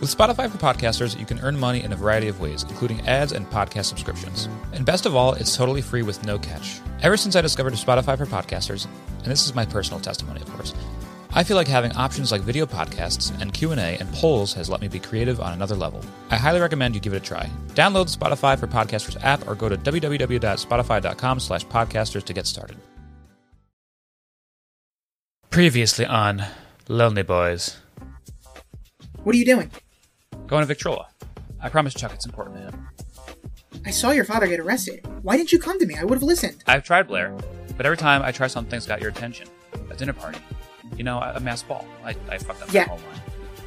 With Spotify for Podcasters, you can earn money in a variety of ways, including ads and podcast subscriptions. And best of all, it's totally free with no catch. Ever since I discovered Spotify for Podcasters, and this is my personal testimony, of course, I feel like having options like video podcasts and Q&A and polls has let me be creative on another level. I highly recommend you give it a try. Download the Spotify for Podcasters app or go to www.spotify.com slash podcasters to get started. Previously on Lonely Boys. What are you doing? Going to Victrola. I promised Chuck it's important to him. I saw your father get arrested. Why didn't you come to me? I would have listened. I've tried Blair, but every time I try something that's got your attention. A dinner party. You know, a mass ball. I, I fucked up Yeah. the whole line.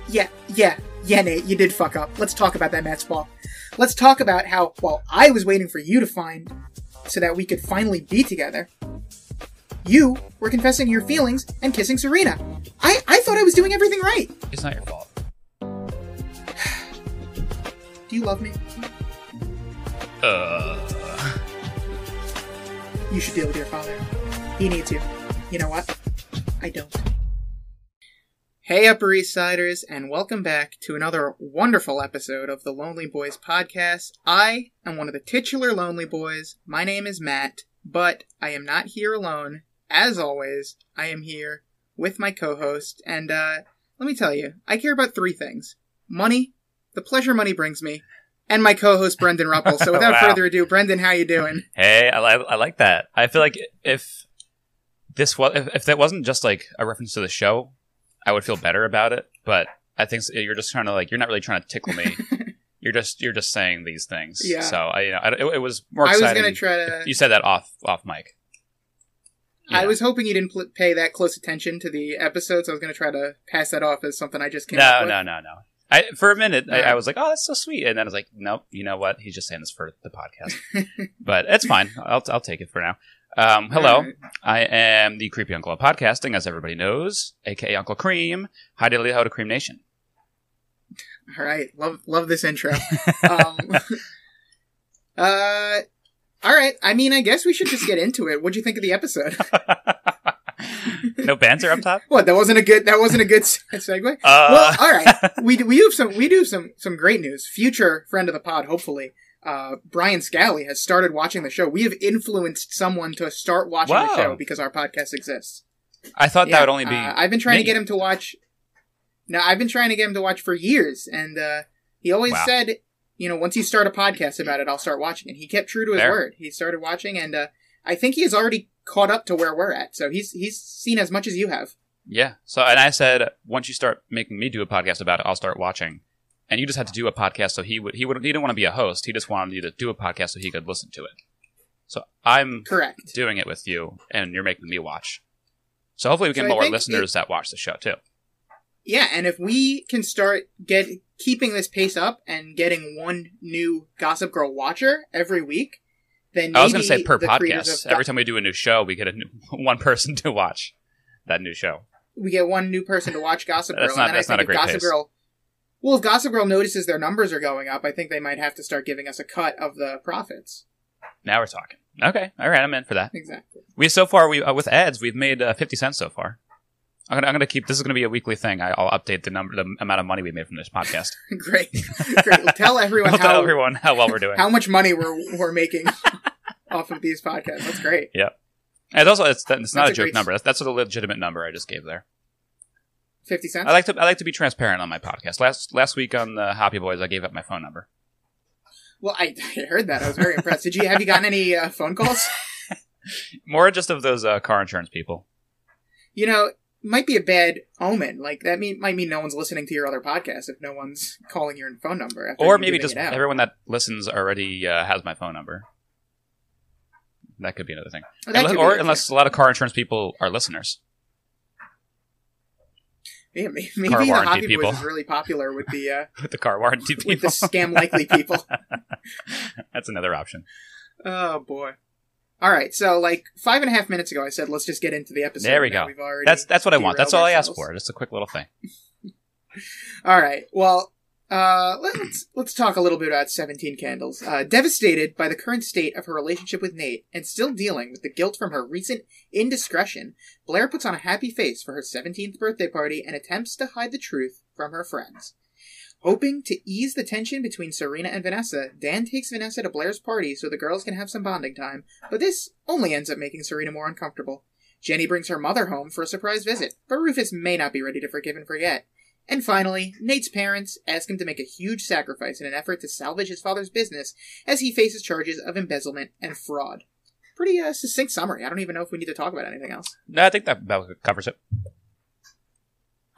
Yeah, yeah, yeah, Nate, you did fuck up. Let's talk about that match ball. Let's talk about how, while I was waiting for you to find so that we could finally be together, you were confessing your feelings and kissing Serena. I, I thought I was doing everything right. It's not your fault. Do you love me? Uh, You should deal with your father. He needs you. You know what? I don't. Hey, Upper East Siders, and welcome back to another wonderful episode of the Lonely Boys podcast. I am one of the titular Lonely Boys. My name is Matt, but I am not here alone. As always, I am here with my co-host, and uh, let me tell you, I care about three things: money, the pleasure money brings me, and my co-host Brendan Ruppel. So, without Wow. further ado, Brendan, how you doing? hey, I, I like that. I feel like if this was if, if that wasn't just like a reference to the show, I would feel better about it. But I think you're just trying to like you're not really trying to tickle me. you're just you're just saying these things. Yeah. So I you know I, it, it was more I was gonna try to. you said that off off mic. I was hoping you didn't pl- pay that close attention to the episodes. I was going to try to pass that off as something I just came up No, with. no, no, no. I for a minute I, I was like, oh, that's so sweet, and then I was like, nope. You know what? He's just saying this for the podcast. but it's fine. I'll I'll take it for now. Um, hello. Alright. I am the creepy uncle of podcasting, as everybody knows, aka Uncle Cream. Hi diddly ho to Cream Nation. All right, love love this intro. um, uh, all right. I mean, I guess we should just get into it. What'd you think of the episode? no banter up top. what? That wasn't a good. That wasn't a good segue. Uh, well, all right. We do, we do have some we do have some some great news. Future friend of the pod, hopefully. Uh, Brian Scally has started watching the show. We have influenced someone to start watching Wow. the show because our podcast exists. I thought Yeah, that would only be. uh, I've been trying me. to get him to watch. No, I've been trying to get him to watch for years, and uh, he always Wow. said, you know, once you start a podcast about it, I'll start watching. And he kept true to his Fair. word. He started watching, and uh, I think he has already caught up to where we're at. So he's he's seen as much as you have. yeah. So, and I said, once you start making me do a podcast about it, I'll start watching. And you just had to do a podcast, so he would he would he didn't want to be a host. He just wanted you to do a podcast so he could listen to it. So I'm Correct. doing it with you, and you're making me watch. So hopefully we can So get more listeners that watch the show too. Yeah, and if we can start get keeping this pace up and getting one new Gossip Girl watcher every week, then I was going to say per podcast. Every time we do a new show, we get a new, one person to watch that new show. we get one new person to watch Gossip Girl. That's not- and then that's I not think a great Gossip pace. Girl, well, if Gossip Girl notices their numbers are going up, I think they might have to start giving us a cut of the profits. Now we're talking. Okay, all right, I'm in for that. Exactly. We so far we uh, with ads we've made uh, fifty cents so far. I'm gonna, I'm gonna keep this is gonna be a weekly thing. I, I'll update the number, the amount of money we made from this podcast. Great. Great. Tell everyone how tell everyone how well we're doing. how much money we're we're making off of these podcasts. That's great. And it's also it's, it's not That's a joke great- number. That's, that's a legitimate number I just gave there. Fifty cents. I like to I like to be transparent on my podcast. Last last week on the Happy Boys, I gave up my phone number. well, I, I heard that. I was very impressed. Did you have you gotten any uh, phone calls? More just of those uh, car insurance people. You know, might be a bad omen. Like that mean might mean no one's listening to your other podcast if no one's calling your phone number. Or maybe just everyone that listens already uh, has my phone number. That could be another thing. That Unless, or it, unless a lot of car insurance people are listeners. yeah, maybe car the warranty Hobby people. Boys is really popular with the uh, With the car warranty with people. the scam likely people. That's another option. Oh boy. All right, so like five and a half minutes ago, I said let's just get into the episode. There we go. That's that's what I want. That's all derailed I asked for. Just a quick little thing. All right. Well, uh, let's let's talk a little bit about Seventeen Candles. Uh, devastated by the current state of her relationship with Nate and still dealing with the guilt from her recent indiscretion, Blair puts on a happy face for her seventeenth birthday party and attempts to hide the truth from her friends. Hoping to ease the tension between Serena and Vanessa, Dan takes Vanessa to Blair's party so the girls can have some bonding time, but this only ends up making Serena more uncomfortable. Jenny brings her mother home for a surprise visit, but Rufus may not be ready to forgive and forget. And finally, Nate's parents ask him to make a huge sacrifice in an effort to salvage his father's business as he faces charges of embezzlement and fraud. Pretty uh, succinct summary. I don't even know if we need to talk about anything else. No, I think that, covers it.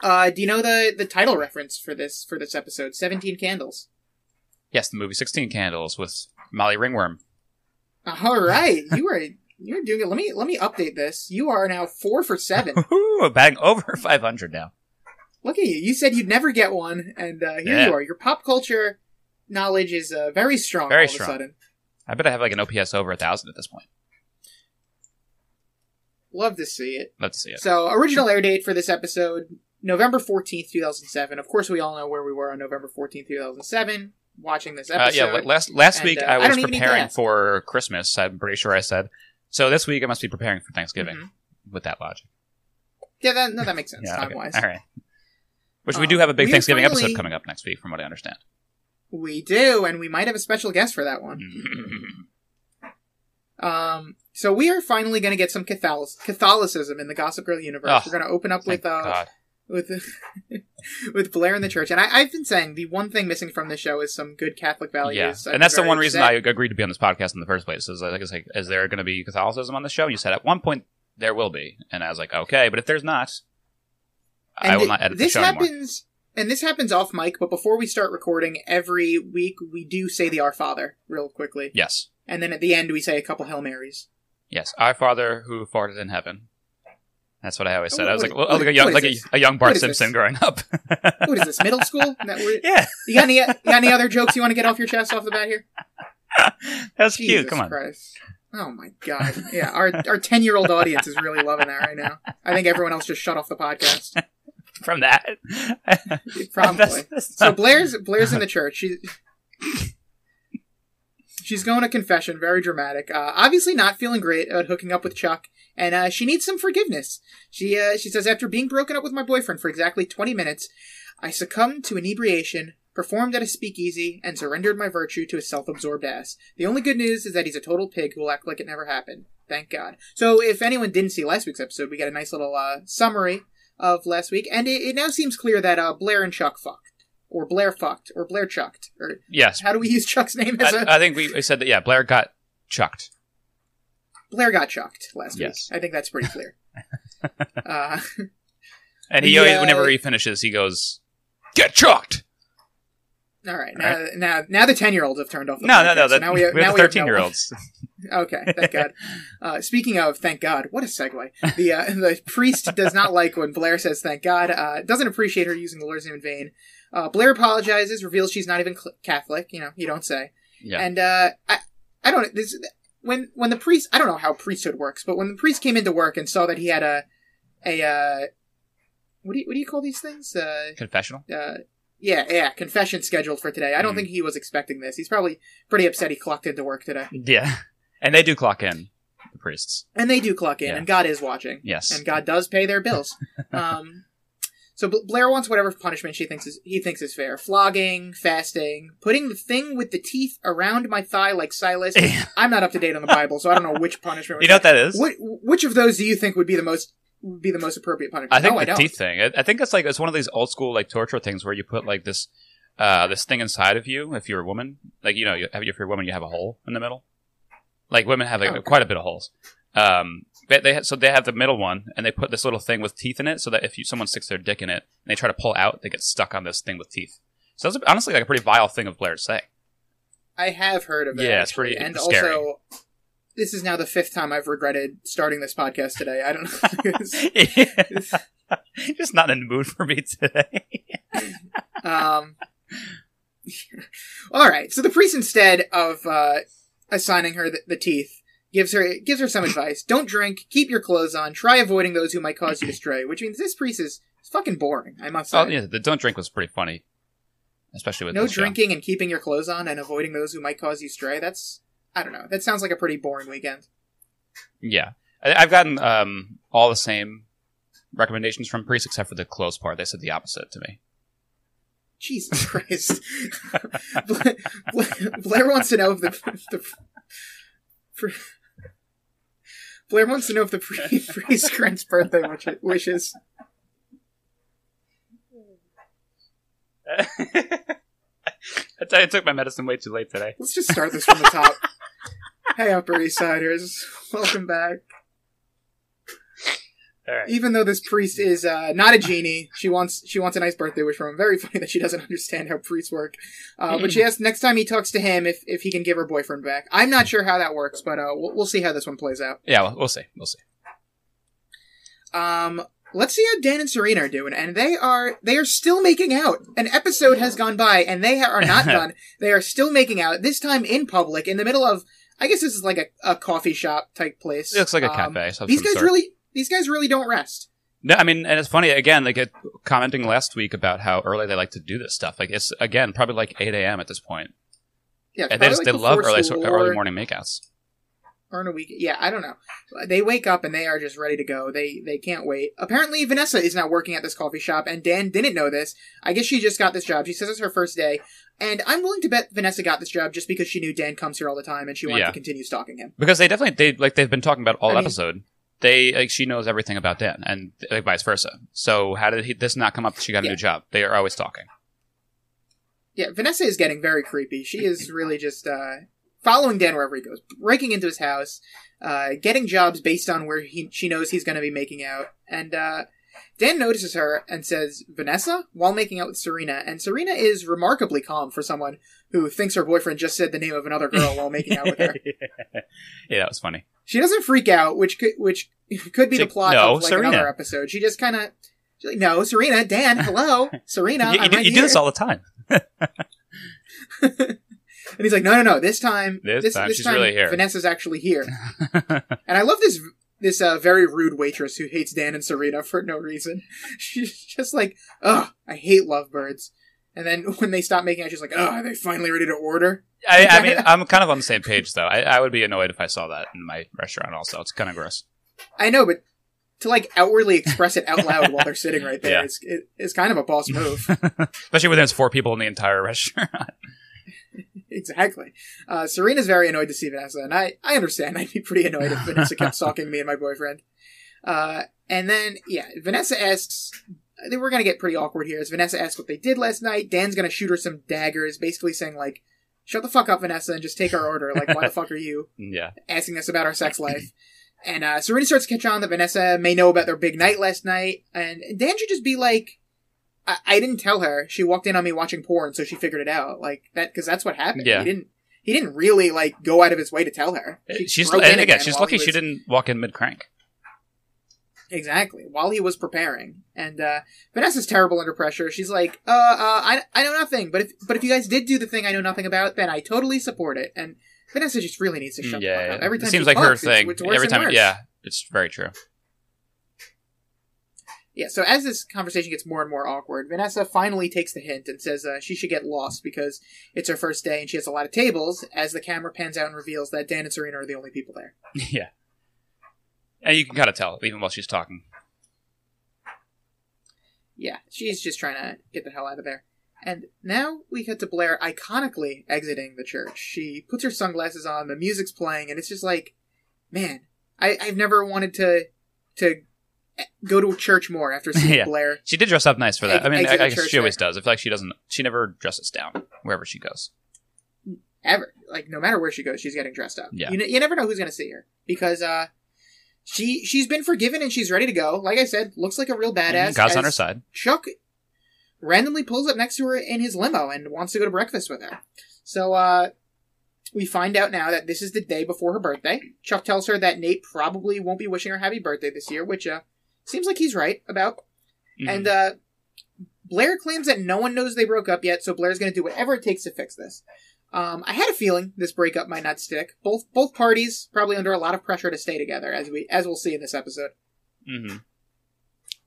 Uh, do you know the the title reference for this for this episode? Seventeen Candles. Yes, the movie Sixteen Candles with Molly Ringworm. All right, you are you're doing it. Let me let me update this. You are now four for seven. Woohoo! Batting over 500 now. Look at you. You said you'd never get one, and uh, here Yeah. you are. Your pop culture knowledge is uh, very strong. Very all strong. Of a sudden, I bet I have like an OPS over a thousand at this point. love to see it. Love to see it. So, original air date for this episode, November 14th, 2007. Of course, we all know where we were on November 14th, 2007, watching this Uh, episode. yeah, last last And, week uh, I I was don't even need to preparing for Christmas. I'm pretty sure I said. So this week I must be preparing for Thanksgiving Mhm. with that logic. Yeah, that, no, that makes sense, Yeah, time okay. wise. all right. Which we Um, do have a big we Thanksgiving finally- episode coming up next week, from what I understand. We do, and we might have a special guest for that one. Mm-hmm. Um, so we are finally going to get some Catholic- Catholicism in the Gossip Girl universe. Oh, We're going to open up with uh, God. with with Blair in the church, and I, I've been saying the one thing missing from the show is some good Catholic values. Yeah, I've and that's the one reason upset. I agreed to be on this podcast in the first place. Is like, it's like, is there going to be Catholicism on the show? You said at one point there will be, and I was like, okay, but if there's not, I will it- not edit the this show anymore. happens, and this happens off mic. But before we start recording, every week we do say the Our Father real quickly, Yes, and then at the end we say a couple Hail Marys. yes. Our Father who farted in heaven. That's what I always said. I was like, well, like a young, like a, a young Bart Simpson this? growing up. What is this middle school? Yeah, you got any you got any other jokes you want to get off your chest off the bat here? that's Jesus cute. Come on. Christ. Oh my god. Yeah, our our ten year old audience is really loving that right now. I think everyone else just shut off the podcast. From that, Probably. That's- that's So Blair's Blair's in the church. She she's going to confession. Very dramatic. Uh, obviously not feeling great about hooking up with Chuck, and uh, she needs some forgiveness. She uh, she says after being broken up with my boyfriend for exactly twenty minutes, I succumbed to inebriation. Performed at a speakeasy and surrendered my virtue to a self-absorbed ass. The only good news is that he's a total pig who will act like it never happened. Thank God. So, if anyone didn't see last week's episode, we got a nice little uh, summary of last week, and it, it now seems clear that uh, Blair and Chuck fucked or Blair fucked, or Blair chucked, or yes, how do we use Chuck's name as a I, I think we, said that. Yeah, Blair got chucked. Blair got chucked last Yes. week. I think that's pretty clear. uh, And he The, always, whenever he finishes, he goes, "Get chucked." All right, now, now, now the ten year olds have turned off. The No, no, podcast, no. so That, now we have, now the thirteen year one. olds. Okay, thank God. Uh, speaking of thank God, what a segue. The uh, the priest does not like when Blair says thank God. Uh, doesn't appreciate her using the Lord's name in vain. Uh, Blair apologizes, reveals she's not even cl- Catholic. You know, you don't say. Yeah, And uh, I I don't this when when the priest I don't know how priesthood works, but when the priest came into work and saw that he had a a uh, what do you what do you call these things? Uh, confessional. Yeah, yeah, confession scheduled for today. I don't Mhm. think he was expecting this. He's probably pretty upset he clocked into work today. Yeah, and they do clock in the priests. And they do clock in, Yeah. and God is watching, Yes, and God does pay their bills. um, so Blair wants whatever punishment she thinks is he thinks is fair: flogging, fasting, putting the thing with the teeth around my thigh like Silas. I'm not up to date on the Bible, so I don't know which punishment. was you know what that is? What, which of those do you think would be the most be the most appropriate punishment? I think no, the I teeth thing. I, I think it's like it's one of these old school like torture things where you put like this uh this thing inside of you if you're a woman. Like you know, you, if you're a woman, you have a hole in the middle. Like women have like Oh, okay. quite a bit of holes. Um, they, they ha- so they have the middle one, and they put this little thing with teeth in it, so that if you, someone sticks their dick in it and they try to pull out, they get stuck on this thing with teeth. So that's honestly like a pretty vile thing of Blair to say. I have heard of that. Yeah, it's pretty and scary. also. This is now the fifth time I've regretted starting this podcast today. I don't know. Just not in the mood for me today. Um, all right. So the priest, instead of uh, assigning her the, the teeth, gives her gives her some advice. Don't drink. Keep your clothes on. Try avoiding those who might cause you to stray. Which means this priest is fucking boring. I must say. Oh yeah, the don't drink was pretty funny, especially with no this show. drinking and keeping your clothes on and avoiding those who might cause you stray. That's I don't know. That sounds like a pretty boring weekend. Yeah, I, I've gotten um, all the same recommendations from priests except for the clothes part. They said the opposite to me. Jesus Christ. Blair, Blair wants to know if the, if the Blair wants to know if the priest grants birthday wishes. I took my medicine way too late today. Let's just start this from the top. hey, Upper East Siders, welcome back. Even though this priest is uh, not a genie, she wants she wants a nice birthday wish from him. Very funny that she doesn't understand how priests work. Uh, but she asks next time he talks to him if, if he can give her boyfriend back. I'm not sure how that works, but uh, we'll, we'll see how this one plays out. Yeah, we'll, we'll see. We'll see. Um, let's see how Dan and Serena are doing, and they are they are still making out. An episode has gone by, and they are not done. They are still making out. This time in public, in the middle of. I guess this is like a, a coffee shop type place. It looks like a Um, cafe. These guys sort. really these guys really don't rest. No, I mean, and it's funny again. Like it, commenting last week about how early they like to do this stuff. Like it's again probably like eight a.m. at this point, Yeah, and they just like they love early school early morning makeouts. In a week. Yeah, I don't know. They wake up and they are just ready to go. They they can't wait. Apparently, Vanessa is now working at this coffee shop, and Dan didn't know this. I guess she just got this job. She says it's her first day, and I'm willing to bet Vanessa got this job just because she knew Dan comes here all the time, and she wanted Yeah. to continue stalking him. because they definitely they like they've been talking about all I mean- episode. They like she knows everything about Dan and like vice versa. So how did he, this not come up? that She got a Yeah. new job. They are always talking. Yeah, Vanessa is getting very creepy. She is really just uh, following Dan wherever he goes, breaking into his house, uh, getting jobs based on where he she knows he's going to be making out, and uh, Dan notices her and says, "Vanessa," while making out with Serena, and Serena is remarkably calm for someone who thinks her boyfriend just said the name of another girl while making out with her. yeah, that was funny. She doesn't freak out, which could which could be the plot "No, of like Serena." another episode. She just kind of. Like, no, Serena, Dan, hello, Serena. you you right you do this all the time. and he's like, no, no, no. This time, This time she's really here." Vanessa's actually here. and I love this this uh, very rude waitress who hates Dan and Serena for no reason. She's just like, ugh, I hate lovebirds. And then when they stop making out, she's like, oh, are they finally ready to order? I, I mean, I'm kind of on the same page though. I, I would be annoyed if I saw that in my restaurant. Also, it's kind of gross. I know, but to like outwardly express it out loud while they're sitting right there Yeah. is it, is kind of a boss move. Especially when there's four people in the entire restaurant. Exactly. Uh, Serena's very annoyed to see Vanessa, and I, I understand. I'd be pretty annoyed if Vanessa kept stalking me and my boyfriend. Uh, and then, yeah, Vanessa asks, I think we're gonna get pretty awkward here, as Vanessa asks what they did last night. Dan's gonna shoot her some daggers, basically saying, like, shut the fuck up, Vanessa, and just take our order. Like, why the fuck are you yeah, asking us about our sex life? And, uh, Serena starts to catch on that Vanessa may know about their big night last night, and Dan should just be like, I, I didn't tell her. She walked in on me watching porn, so she figured it out. Like that, because that's what happened. Yeah. He didn't. He didn't really like go out of his way to tell her. She she's broke and in again, she's lucky he she didn't walk in mid crank. exactly while he was preparing. And uh Vanessa's terrible under pressure. She's like, "Uh, uh, I, I know nothing. But if but if you guys did do the thing I know nothing about, then I totally support it." And Vanessa just really needs to shut the fuck yeah, up. Every time it seems like her talks, thing. it's Every time, worse. yeah, it's very true. Yeah, so as this conversation gets more and more awkward, Vanessa finally takes the hint and says uh, she should get lost because it's her first day and she has a lot of tables, as the camera pans out and reveals that Dan and Serena are the only people there. yeah, and you can kind of tell even while she's talking. Yeah, she's just trying to get the hell out of there. And now we cut to Blair iconically exiting the church. She puts her sunglasses on, the music's playing, and it's just like, man, I, I've never wanted to to go to church more after seeing Yeah. Blair. She did dress up nice for that. Ex- I mean, I, I guess she always there. does. I feel like she doesn't. She never dresses down wherever she goes. ever. Like no matter where she goes, she's getting dressed up. Yeah. You, you never know who's going to see her because uh, she she's been forgiven and she's ready to go. Like I said, looks like a real badass. God's on her side. Chuck randomly pulls up next to her in his limo and wants to go to breakfast with her. So uh, we find out now that this is the day before her birthday. Chuck tells her that Nate probably won't be wishing her happy birthday this year, which uh, seems like he's right about. Mhm. And uh, Blair claims that no one knows they broke up yet, so Blair's going to do whatever it takes to fix this. Um, I had a feeling this breakup might not stick. Both both parties probably under a lot of pressure to stay together, as we as we'll see in this episode. hmm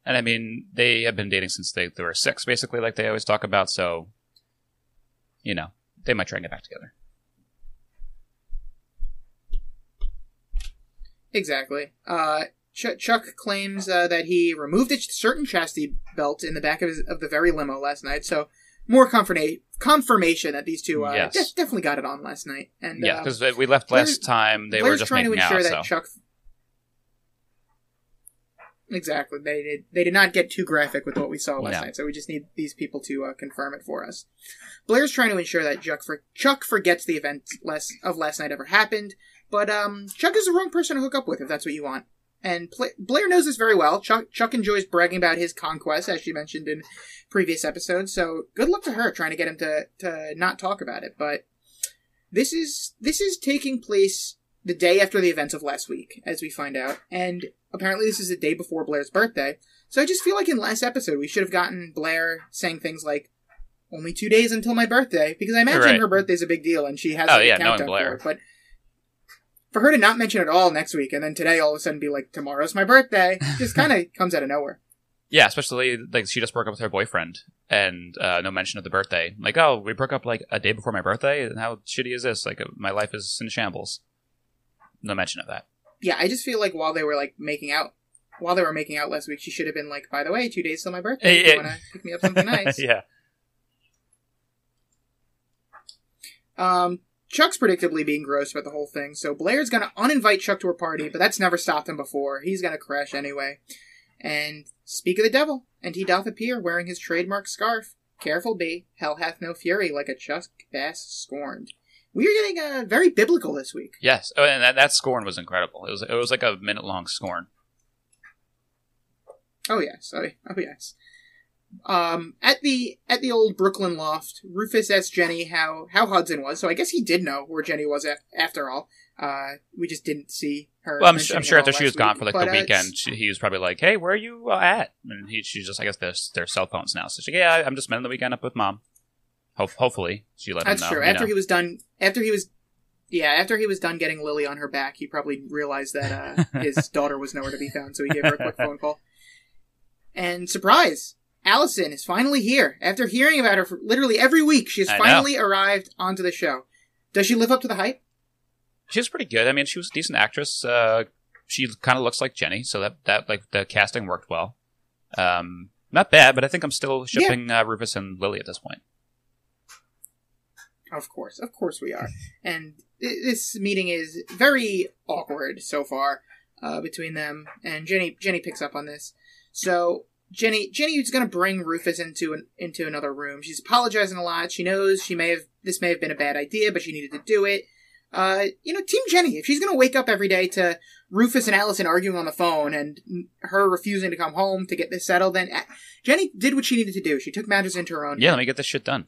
And I mean, they have been dating since they, they were six, basically, like they always talk about. So, you know, they might try and get back together. Exactly. Uh, Ch- Chuck claims uh, that he removed a certain chastity belt in the back of, his, of the very limo last night. So more confirmation confirmation that these two uh, Yes. de- definitely got it on last night. And yeah, uh, because we left last time, they were Blair's just trying to ensure out. that So. Chuck. Exactly. They did. They did not get too graphic with what we saw last night, so we just need these people to uh, confirm it for us. Blair's trying to ensure that Chuck for Chuck forgets the event less of last night ever happened, but um, Chuck is the wrong person to hook up with if that's what you want. And Pla- Blair knows this very well. Chuck Chuck enjoys bragging about his conquest, as she mentioned in previous episodes. So good luck to her trying to get him to to not talk about it. But this is this is taking place the day after the events of last week, as we find out, and apparently this is the day before Blair's birthday. So I just feel like in last episode we should have gotten Blair saying things like, "Only two days until my birthday," because I imagine Right. her birthday's a big deal, and she has Oh, a yeah, countdown Blair. for it. But for her to not mention it all next week, and then today all of a sudden be like, "Tomorrow's my birthday," just kind of comes out of nowhere. Yeah, especially like she just broke up with her boyfriend, and uh, no mention of the birthday. Like, oh, we broke up like a day before my birthday. And how shitty is this? Like, uh, my life is in shambles. No mention of that. Yeah, I just feel like while they were like making out. While they were making out last week, she should have been like, "By the way, two days till my birthday. Hey, you hey. want to pick me up something nice?" yeah, Um, Chuck's predictably being gross about the whole thing, so Blair's gonna uninvite Chuck to her party, but that's never stopped him before. He's gonna crash anyway. And speak of the devil, and he doth appear wearing his trademark scarf. Careful be, hell hath no fury like a Chuck Bass scorned. We are getting uh, very biblical this week. yes. Oh, and that, that scorn was incredible. It was it was like a minute long scorn. Oh yes, oh, oh yes. Um, at the at the old Brooklyn loft, Rufus asked Jenny how how Hudson was. So I guess he did know where Jenny was af- after all. Uh, we just didn't see her. Well, I'm, I'm sure after she was gone week. for like But, the uh, weekend, she, he was probably like, "Hey, where are you uh, at?" And he, she's just, I guess, their their cell phones now. So she's like, "Yeah, I'm just spending the weekend up with mom." Ho- hopefully, she let That's him know. true. After know. he was done, after he was, yeah, after he was done getting Lily on her back, he probably realized that uh, his daughter was nowhere to be found. So he gave her a quick phone call. And surprise, Allison is finally here. After hearing about her for literally every week, she has I know. finally arrived onto the show. Does she live up to the hype? She was pretty good. I mean, she was a decent actress. Uh, she kind of looks like Jenny, so that that like the casting worked well. Um, not bad, but I think I'm still shipping uh, Rufus and Lily at this point. Of course, of course we are. And this meeting is very awkward so far uh, between them, and Jenny. Jenny picks up on this. So Jenny, Jenny is going to bring Rufus into an, into another room. She's apologizing a lot. She knows she may have this may have been a bad idea, but she needed to do it. Uh, you know, Team Jenny. If she's going to wake up every day to Rufus and Allison arguing on the phone and her refusing to come home to get this settled, then uh, Jenny did what she needed to do. She took matters into her own. Yeah, let me get this shit done.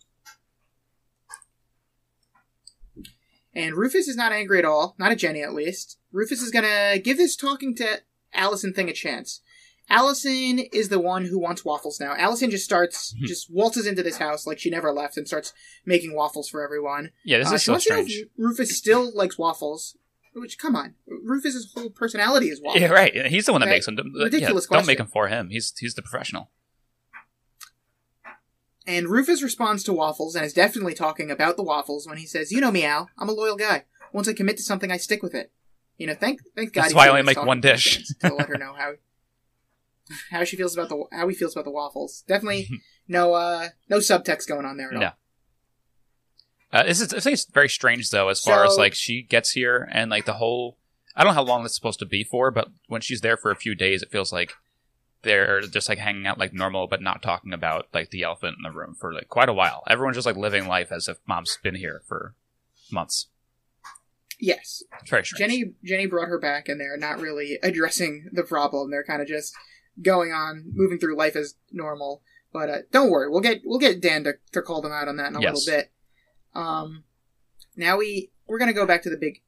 And Rufus is not angry at all, not at Jenny at least. Rufus is gonna give this talking to Allison thing a chance. Allison is the one who wants waffles now. Allison just starts, just waltzes into this house like she never left and starts making waffles for everyone. Yeah, this Uh, is so strange. Rufus still likes waffles. Which, come on, Rufus's whole personality is waffles. Yeah, right. He's the one that Okay. makes them. Ridiculous yeah, Don't make them for him. He's he's the professional. And Rufus responds to waffles and is definitely talking about the waffles when he says, "You know me, Al. I'm a loyal guy. Once I commit to something, I stick with it. You know, thank thank God. That's why I only make one dish. To let her know how how she feels about the how he feels about the waffles. Definitely no uh no subtext going on there at all. No. Uh, this is, I think it's very strange though, as far as like she gets here and like the whole. I don't know how long this is supposed to be for, but when she's there for a few days, it feels like they're just like hanging out like normal, but not talking about like the elephant in the room for like quite a while. Everyone's just like living life as if mom's been here for months. Yes, It's very strange. Jenny Jenny brought her back, and they're not really addressing the problem. They're kind of just going on, moving through life as normal. But uh, don't worry, we'll get we'll get Dan to, to call them out on that in a Yes. little bit. Um, now we we're gonna go back to the big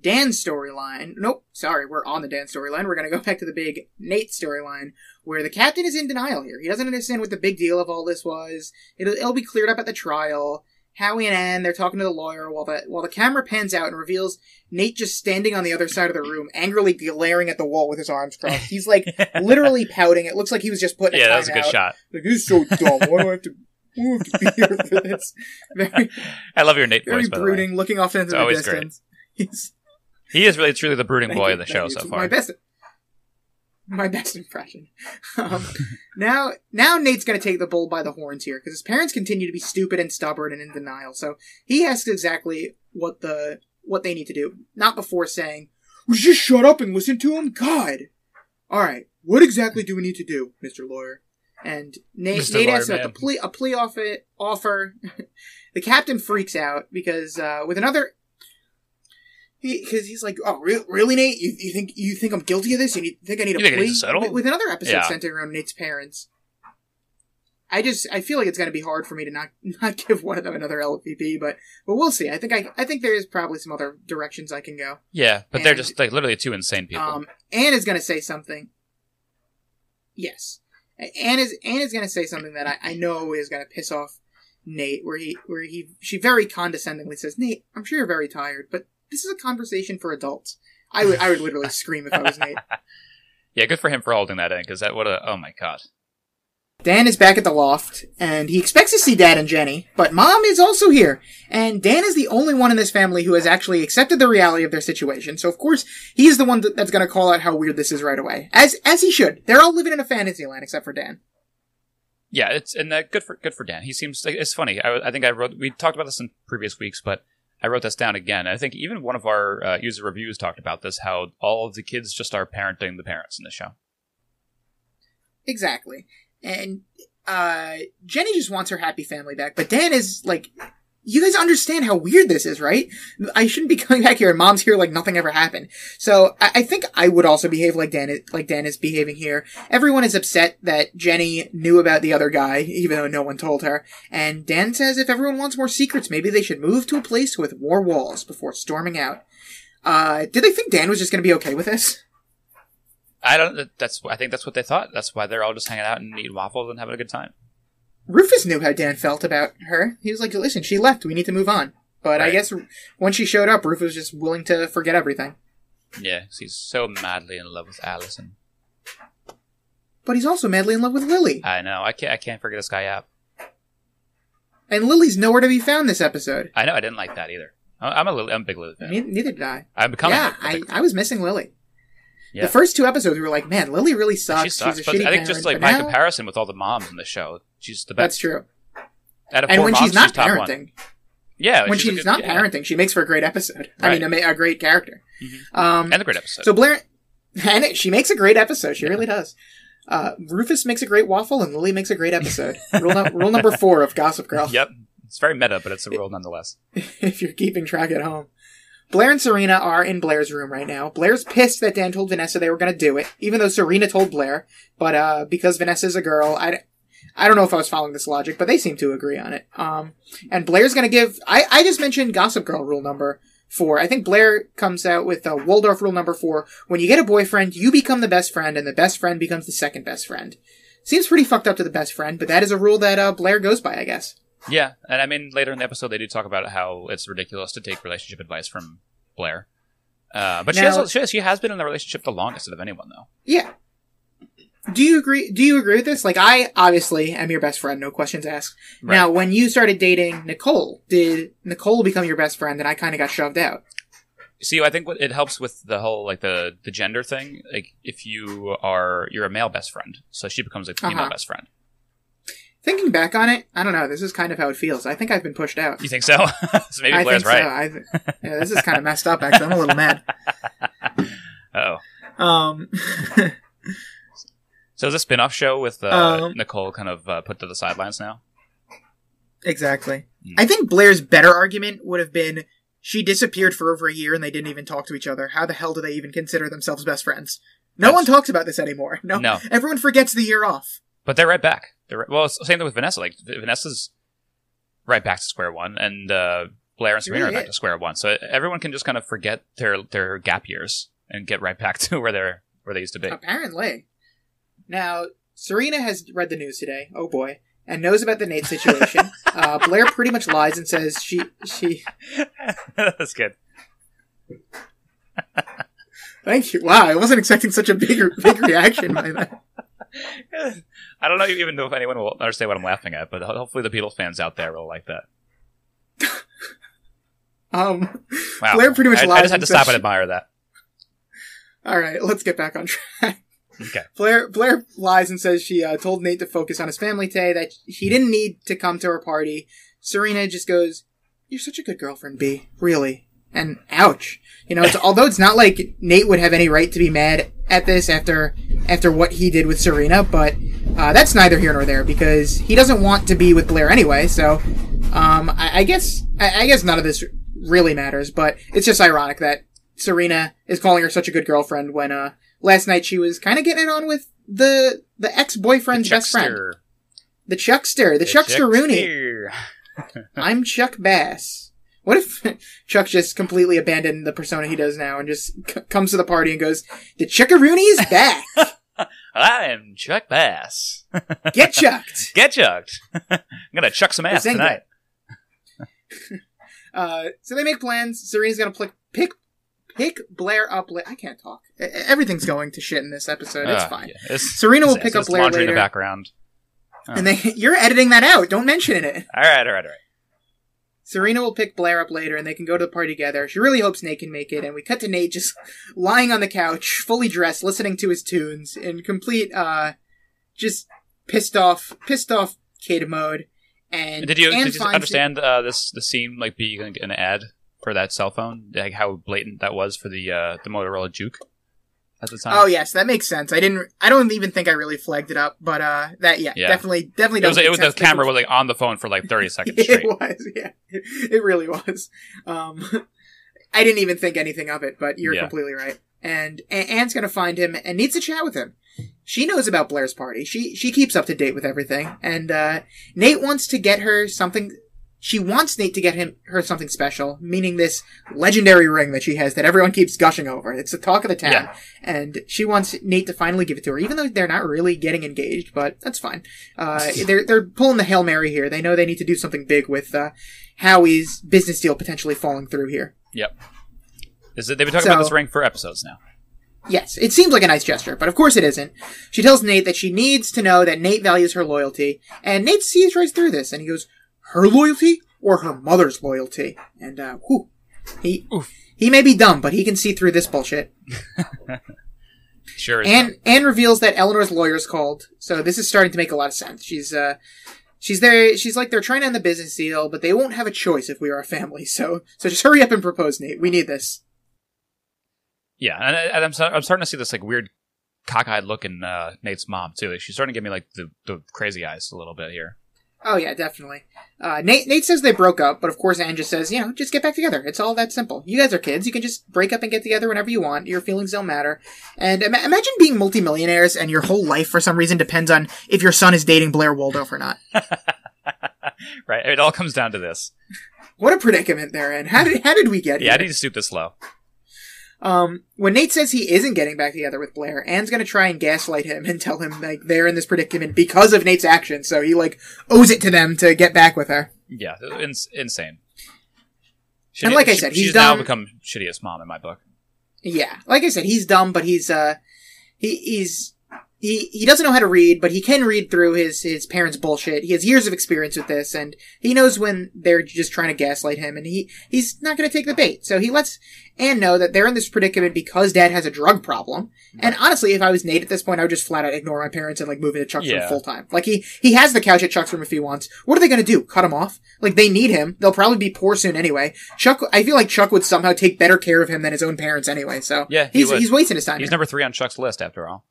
Dan storyline. Nope, sorry, we're on the Dan storyline. We're gonna go back to the big Nate storyline, where the captain is in denial here. He doesn't understand what the big deal of all this was. It'll, it'll be cleared up at the trial. Howie and Anne, they're talking to the lawyer while the while the camera pans out and reveals Nate just standing on the other side of the room, angrily glaring at the wall with his arms crossed. He's like literally pouting. It looks like he was just putting. yeah, a that was a good timeout. shot. Like this is so dumb. Why do I have to? why do I have to be here for this? Very, I love your Nate very voice. Way, brooding, looking off into It's the always great. distance. He's he is really truly the brooding boy you, of the show so far. My best, my best impression. Um, now, now Nate's going to take the bull by the horns here because his parents continue to be stupid and stubborn and in denial. So he asks exactly what the what they need to do, not before saying, "Would you just shut up and listen to him?" God. All right, what exactly do we need to do, Mister Lawyer? And Nate, Nate asks about the Man. plea, a plea offer. offer. the captain freaks out because uh, with another because he's like, "Oh, re- really, Nate? You, you think you think I'm guilty of this? You need, think I need a You think plea?" to settle? With, with another episode Yeah. centered around Nate's parents, I just I feel like it's going to be hard for me to not not give one of them another LVP, but but we'll see. I think I I think there is probably some other directions I can go. yeah, but they're just like literally two insane people. Um, Anne is going to say something. Yes, Anne is Anne is going to say something that I, I know is going to piss off Nate, where he where he she very condescendingly says, "Nate, I'm sure you're very tired, but this is a conversation for adults." I would I would literally scream if I was Nate. yeah, good for him for holding that in because that would have. Oh my god. Dan is back at the loft, and he expects to see Dad and Jenny, but Mom is also here. And Dan is the only one in this family who has actually accepted the reality of their situation. So of course, he is the one that's going to call out how weird this is right away, as as he should. They're all living in a fantasy land except for Dan. Yeah, it's and uh, good for good for Dan. He seems like it's funny. I, I think I wrote we talked about this in previous weeks, but I wrote this down again. I think even one of our uh, user reviews talked about this. How all of the kids just are parenting the parents in the show. Exactly. And uh Jenny just wants her happy family back, but Dan is like you guys understand how weird this is, right? I shouldn't be coming back here and mom's here like nothing ever happened. So I, I think I would also behave like Dan is, like Dan is behaving here. Everyone is upset that Jenny knew about the other guy, even though no one told her. And Dan says if everyone wants more secrets, maybe they should move to a place with more walls before storming out. Uh, did they think Dan was just gonna be okay with this? I don't. That's I think that's what they thought. That's why they're all just hanging out and eating waffles and having a good time. Rufus knew how Dan felt about her. He was like, listen, she left. We need to move on. But I guess when she showed up, Rufus was just willing to forget everything. Yeah, he's so madly in love with Allison. But he's also madly in love with Lily. I know. I can't. I can't figure this guy out. And Lily's nowhere to be found this episode. I know. I didn't like that either. I'm a Lily, I'm a big Lily fan. Ne- Neither did I. I'm becoming. yeah, I, I was missing Lily. Yeah. The first two episodes, we were like, man, Lily really sucks. she sucks. She's a But shitty I think just like by now- comparison with all the moms in the show, she's the best. That's true. Out of And four when moms, she's not one. parenting, Yeah, when she's good- not yeah. parenting, she makes for a great episode. I mean, a, a great character. Mhm. Um, and a great episode. So Blair, and it, she makes a great episode. She really does. Uh, Rufus makes a great waffle, and Lily makes a great episode. rule, no, rule number four of Gossip Girl. yep, it's very meta, but it's a rule nonetheless. if you're keeping track at home. Blair and Serena are in Blair's room right now. Blair's pissed that Dan told Vanessa they were going to do it, even though Serena told Blair. But uh, because Vanessa's a girl, I, I don't know if I was following this logic, but they seem to agree on it. Um, and Blair's going to give. I, I just mentioned Gossip Girl rule number four. I think Blair comes out with uh, Waldorf rule number four. When you get a boyfriend, you become the best friend, and the best friend becomes the second best friend. Seems pretty fucked up to the best friend, but that is a rule that uh, Blair goes by, I guess. Yeah, and I mean later in the episode they do talk about how it's ridiculous to take relationship advice from Blair. Uh, but she, has, she has she has been in the relationship the longest out of anyone though. Yeah. Do you agree? Do you agree with this? Like, I obviously am your best friend, no questions asked. Right. Now, when you started dating Nicole, did Nicole become your best friend, and I kind of got shoved out? See, I think what it helps with the whole like the the gender thing. Like if you are you're a male best friend, so she becomes a female Uh-huh. best friend. Thinking back on it, I don't know. This is kind of how it feels. I think I've been pushed out. You think so? so maybe I Blair's think so. right. I th- yeah, this is kind of messed up. Actually, I'm a little mad. Oh, Um, so is a spin-off show with uh, Um, Nicole kind of uh, put to the sidelines now? exactly. Hmm. I think Blair's better argument would have been she disappeared for over a year and they didn't even talk to each other. How the hell do they even consider themselves best friends? No That's- one talks about this anymore. No, No. everyone forgets the year off. But they're right back. They're well, same thing with Vanessa. Like Vanessa's right back to square one, and uh, Blair and Serena really are back to square one. So everyone can just kind of forget their their gap years and get right back to where they're where they used to be. Apparently. Now, Serena has read the news today. Oh boy. and knows about the Nate situation. uh, Blair pretty much lies and says she she. That's good. Thank you. Wow, I wasn't expecting such a big big reaction by that. I don't know even know if anyone will understand what I'm laughing at, but hopefully the Beatles fans out there will like that. Um, Wow. Blair pretty much I, I just had to stop and admire that. all right, let's get back on track. Okay. Blair Blair lies and says she uh, told Nate to focus on his family today. That he didn't need to come to her party. Serena just goes, "You're such a good girlfriend, B. Really." And ouch, you know. It's, although it's not like Nate would have any right to be mad at this after after what he did with Serena, but uh, that's neither here nor there because he doesn't want to be with Blair anyway. So, um, I, I guess I, I guess none of this really matters. But it's just ironic that Serena is calling her such a good girlfriend when uh last night she was kind of getting it on with the the ex boyfriend's best friend, the Chuckster, the, Chuckster Rooney. I'm Chuck Bass. What if Chuck just completely abandoned the persona he does now and just c- comes to the party and goes, "The Chuckaroony is back. I'm Chuck Bass. Get chucked." Get chucked. I'm gonna chuck some ass tonight. Uh, so they make plans. Serena's gonna pick pick pick Blair up. La- I can't talk. E- Everything's going to shit in this episode. It's Ah, fine. yeah. It's- Serena will it's- pick it's up Blair laundry in later. the background. And they, you're editing that out. Don't mention it. All right, all right, all right. Serena will pick Blair up later and they can go to the party together. She really hopes Nate can make it, and we cut to Nate just lying on the couch, fully dressed, listening to his tunes in complete, uh, just pissed off, pissed off kid mode. And Did you, did you understand uh, this the scene like being an ad for that cell phone? Like how blatant that was for the uh, the Motorola Juke at the time. Oh yes, that makes sense. I didn't. I don't even think I really flagged it up, but uh, that yeah, Yeah. definitely, definitely. it was, it was the camera was like on the phone for like thirty seconds it straight. was, yeah, it, it really was. Um, I didn't even think anything of it, but you're Yeah. completely right. And A- Anne's gonna find him and needs to chat with him. She knows about Blair's party. She she keeps up to date with everything, and uh, Nate wants to get her something. She wants Nate to get him her something special, meaning this legendary ring that she has that everyone keeps gushing over. It's the talk of the town, Yeah. and she wants Nate to finally give it to her, even though they're not really getting engaged. But that's fine. Uh, they're they're pulling the hail mary here. They know they need to do something big with uh, Howie's business deal potentially falling through here. Yep. Is it, they've been talking about So- this ring for episodes now. Yes, it seems like a nice gesture, but of course it isn't. She tells Nate that she needs to know that Nate values her loyalty, and Nate sees right through this, and he goes, "Her loyalty or her mother's loyalty?" And uh, whew, he Oof. he may be dumb, but he can see through this bullshit. Sure. And Anne reveals that Eleanor's lawyer's called, so this is starting to make a lot of sense. She's uh she's there she's like they're trying to end the business deal, but they won't have a choice if we are a family. So so just hurry up and propose, Nate. We need this. Yeah, and, I- and I'm, I'm starting to see this like weird cockeyed look in uh, Nate's mom too. She's starting to give me like the, the crazy eyes a little bit here. Oh yeah, definitely. Uh, Nate Nate says they broke up, but of course Anne just says, you know, just get back together. It's all that simple. You guys are kids. You can just break up and get together whenever you want. Your feelings don't matter. And ima- imagine being multimillionaires and your whole life for some reason depends on if your son is dating Blair Waldorf or not. right. It all comes down to this. What a predicament they're in. How did how did we get Yeah, I need to stoop this low. Um, when Nate says he isn't getting back together with Blair, Anne's gonna try and gaslight him and tell him like they're in this predicament because of Nate's actions. So he like owes it to them to get back with her. Yeah, ins- insane. And like I said, he's she's now become shittiest mom in my book. Yeah, like I said, he's dumb, but he's uh, he he's he he doesn't know how to read, but he can read through his his parents' bullshit. He has years of experience with this, and he knows when they're just trying to gaslight him, and he he's not going to take the bait. So he lets Anne know that they're in this predicament because Dad has a drug problem. And honestly, if I was Nate at this point, I would just flat out ignore my parents and like move into Chuck's room Yeah. full time. Like he he has the couch at Chuck's room if he wants. What are they going to do? Cut him off? Like they need him. They'll probably be poor soon anyway. Chuck, I feel like Chuck would somehow take better care of him than his own parents anyway. So Yeah, he he's would. he's wasting his time. He's here. number three on Chuck's list after all.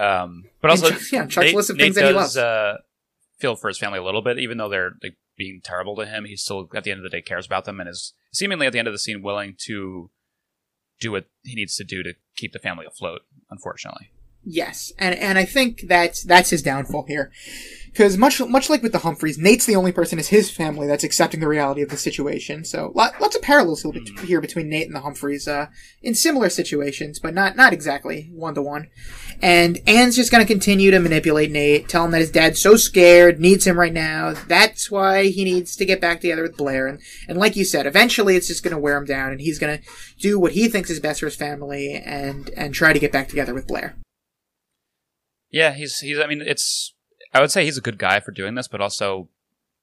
Um, but also, Chuck- yeah, Chuck's Nate, list of Nate things that he does loves. uh, feel for his family a little bit, even though they're like being terrible to him. He still, at the end of the day, cares about them and is seemingly at the end of the scene willing to do what he needs to do to keep the family afloat. Unfortunately, Yes, and and I think that's that's his downfall here. Because much much like with the Humphreys, Nate's the only person in his family that's accepting the reality of the situation. So lot, lots of parallels here between Nate and the Humphreys uh, in similar situations, but not not exactly one to one. And Anne's just going to continue to manipulate Nate, tell him that his dad's so scared, needs him right now. That's why he needs to get back together with Blair. And and like you said, eventually it's just going to wear him down, and he's going to do what he thinks is best for his family, and and try to get back together with Blair. Yeah, he's he's. I mean, it's I would say he's a good guy for doing this, but also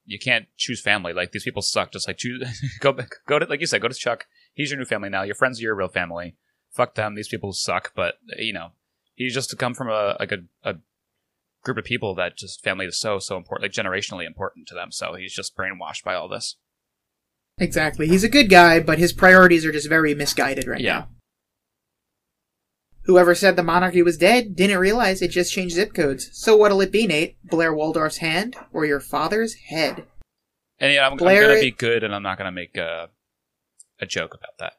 you can't choose family. Like these people suck. Just like choose, go back, go to like you said, go to Chuck. He's your new family now. Your friends are your real family. Fuck them. These people suck. But you know, he's just to come from a like a, a group of people that just family is so so important, like generationally important to them. So he's just brainwashed by all this. Exactly. He's a good guy, but his priorities are just very misguided right yeah. now. Whoever said the monarchy was dead didn't realize it just changed zip codes. So what'll it be, Nate? Blair Waldorf's hand or your father's head? And yeah, I'm, Blair- I'm gonna be good, and I'm not gonna make a a joke about that.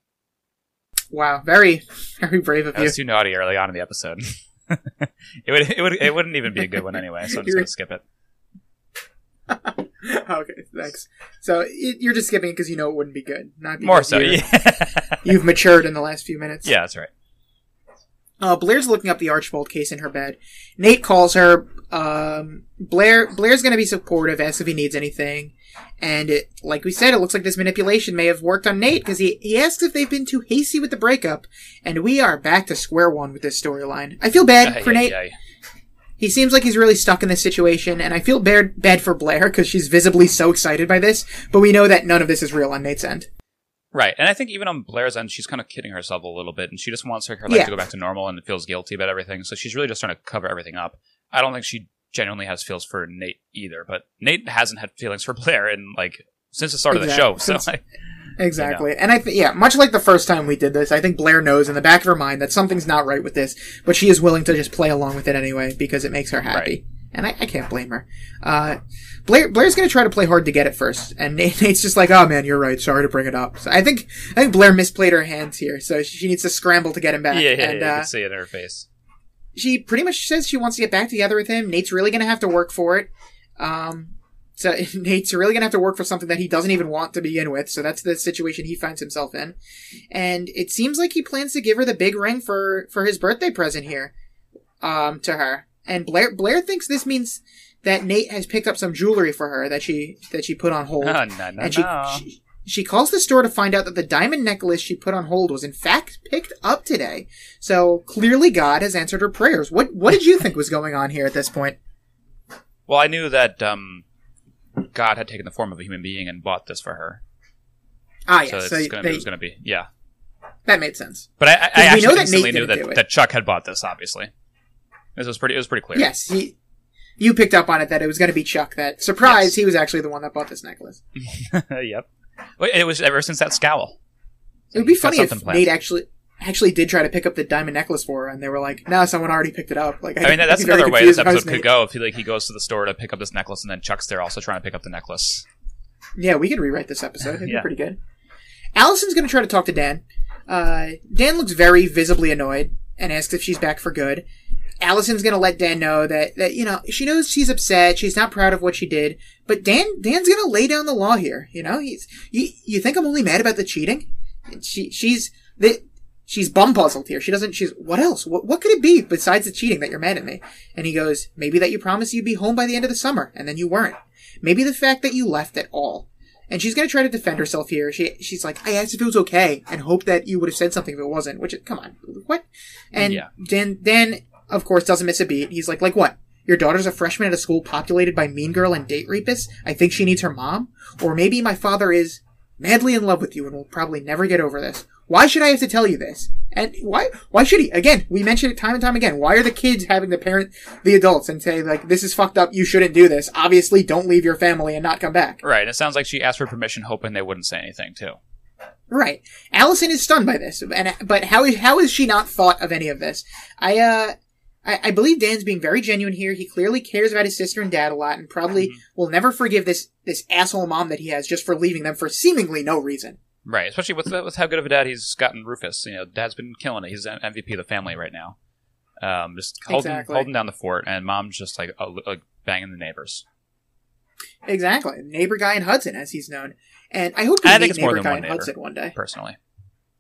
Wow, very, very brave of I you. was too naughty early on in the episode. it would it would it wouldn't even be a good one anyway, so I'm just gonna skip it. okay, thanks. So y- you're just skipping it because you know it wouldn't be good, not More so, yeah. You've matured in the last few minutes. yeah, that's right. Uh, Blair's looking up the Archibald case in her bed. Nate calls her. Um, Blair Blair's going to be supportive, asks if he needs anything, and it, like we said, it looks like this manipulation may have worked on Nate because he he asks if they've been too hasty with the breakup, and we are back to square one with this storyline. I feel bad Ay, for ay, Nate. ay. He seems like he's really stuck in this situation, and I feel bad bad for Blair because she's visibly so excited by this, but we know that none of this is real on Nate's end. Right, and I think even on Blair's end, she's kind of kidding herself a little bit, and she just wants her, her life Yeah. to go back to normal, and feels guilty about everything. So she's really just trying to cover everything up. I don't think she genuinely has feels for Nate either, but Nate hasn't had feelings for Blair in like since the start of the Exactly. show. So Since- like, Exactly. And I th- yeah, much like the first time we did this, I think Blair knows in the back of her mind that something's not right with this, but she is willing to just play along with it anyway because it makes her happy. Right. And I, I can't blame her. Uh, Blair, Blair's gonna try to play hard to get it first, and Nate, Nate's just like, oh man, you're right, sorry to bring it up. So I think, I think Blair misplayed her hands here, so she needs to scramble to get him back. yeah, yeah, and, yeah, you uh, can see it in her face. she pretty much says she wants to get back together with him. Nate's really gonna have to work for it. Um, so Nate's really gonna have to work for something that he doesn't even want to begin with. So that's the situation he finds himself in. And it seems like he plans to give her the big ring for for his birthday present here, um, to her. And Blair Blair thinks this means that Nate has picked up some jewelry for her that she that she put on hold. Oh, no, no, and she, no. she she calls the store to find out that the diamond necklace she put on hold was in fact picked up today. So clearly God has answered her prayers. What what did you think was going on here at this point? Well, I knew that um, God had taken the form of a human being and bought this for her. Ah, so it's so gonna, they- it was going to be yeah. that made sense. But I, I, I actually that instantly knew that, that Chuck had bought this. Obviously, this was pretty. It was pretty clear. Yes, he. You picked up on it that it was going to be Chuck. That surprise, Yes. he was actually the one that bought this necklace. yep. It was ever since that scowl. It would be funny if planned. Nate actually actually did try to pick up the diamond necklace for her, and they were like, "No, someone already picked it up." Like, I mean, that, that's very another way this confused if I was episode could Nate. go. If he like he goes to the store to pick up this necklace, and then Chuck's there also trying to pick up the necklace. Yeah, we could rewrite this episode. It'd Yeah. be pretty good. Allison's going to try to talk to Dan. Uh, Dan looks very visibly annoyed and asks if she's back for good. Allison's going to let Dan know that, that, you know, she knows she's upset. She's not proud of what she did. But Dan, Dan's going to lay down the law here. You know, he's, you, you think I'm only mad about the cheating? She, she's, the, she's bum puzzled here. She doesn't, she's, what else? What, what could it be besides the cheating that you're mad at me? And he goes, maybe that you promised you'd be home by the end of the summer, and then you weren't. Maybe the fact that you left at all. And she's gonna try to defend herself here. She she's like, I asked if it was okay, and hoped that you would have said something if it wasn't. Which, come on, what? And Yeah. Dan Dan of course doesn't miss a beat. He's like, like what? Your daughter's a freshman at a school populated by mean girl and date rapists. I think she needs her mom, or maybe my father is madly in love with you and will probably never get over this. Why should I have to tell you this? And why why should he? Again, we mentioned it time and time again. Why are the kids having to parent the adults and say like this is fucked up, you shouldn't do this. Obviously don't leave your family and not come back. Right. And it sounds like she asked for permission, hoping they wouldn't say anything too. Right. Allison is stunned by this, and but how is how is she not thought of any of this? I uh, I, I believe Dan's being very genuine here. He clearly cares about his sister and dad a lot, and probably will never forgive this this asshole mom that he has just for leaving them for seemingly no reason. Right. Especially with with how good of a dad he's gotten Rufus. You know, dad's been killing it. He's an MVP of the family right now. um, just holding Exactly. holding down the fort, and mom's just like, uh, like banging the neighbors. Exactly. Neighbor guy in Hudson, as he's known. And I hope we I meet think it's more neighbor than guy one in neighbor. Hudson one day. Personally,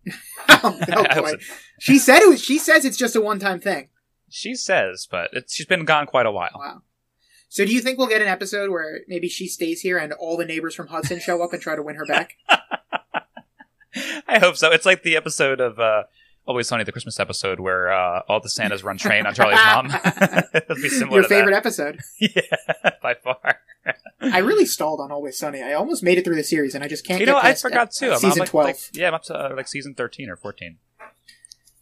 oh, so. She said it was, she says it's just a one time thing. She says, but it's, she's been gone quite a while. Wow. So do you think we'll get an episode where maybe she stays here and all the neighbors from Hudson show up and try to win her back? I hope so. It's like the episode of uh, Always Sunny, the Christmas episode, where uh, all the Santas run train on Charlie's mom. It'll be similar Your favorite that. episode. yeah, by far. I really stalled on Always Sunny. I almost made it through the series and I just can't You know, I forgot uh, too. I'm, I'm season like, 12. like- yeah, I'm up to uh, like season 13 or 14.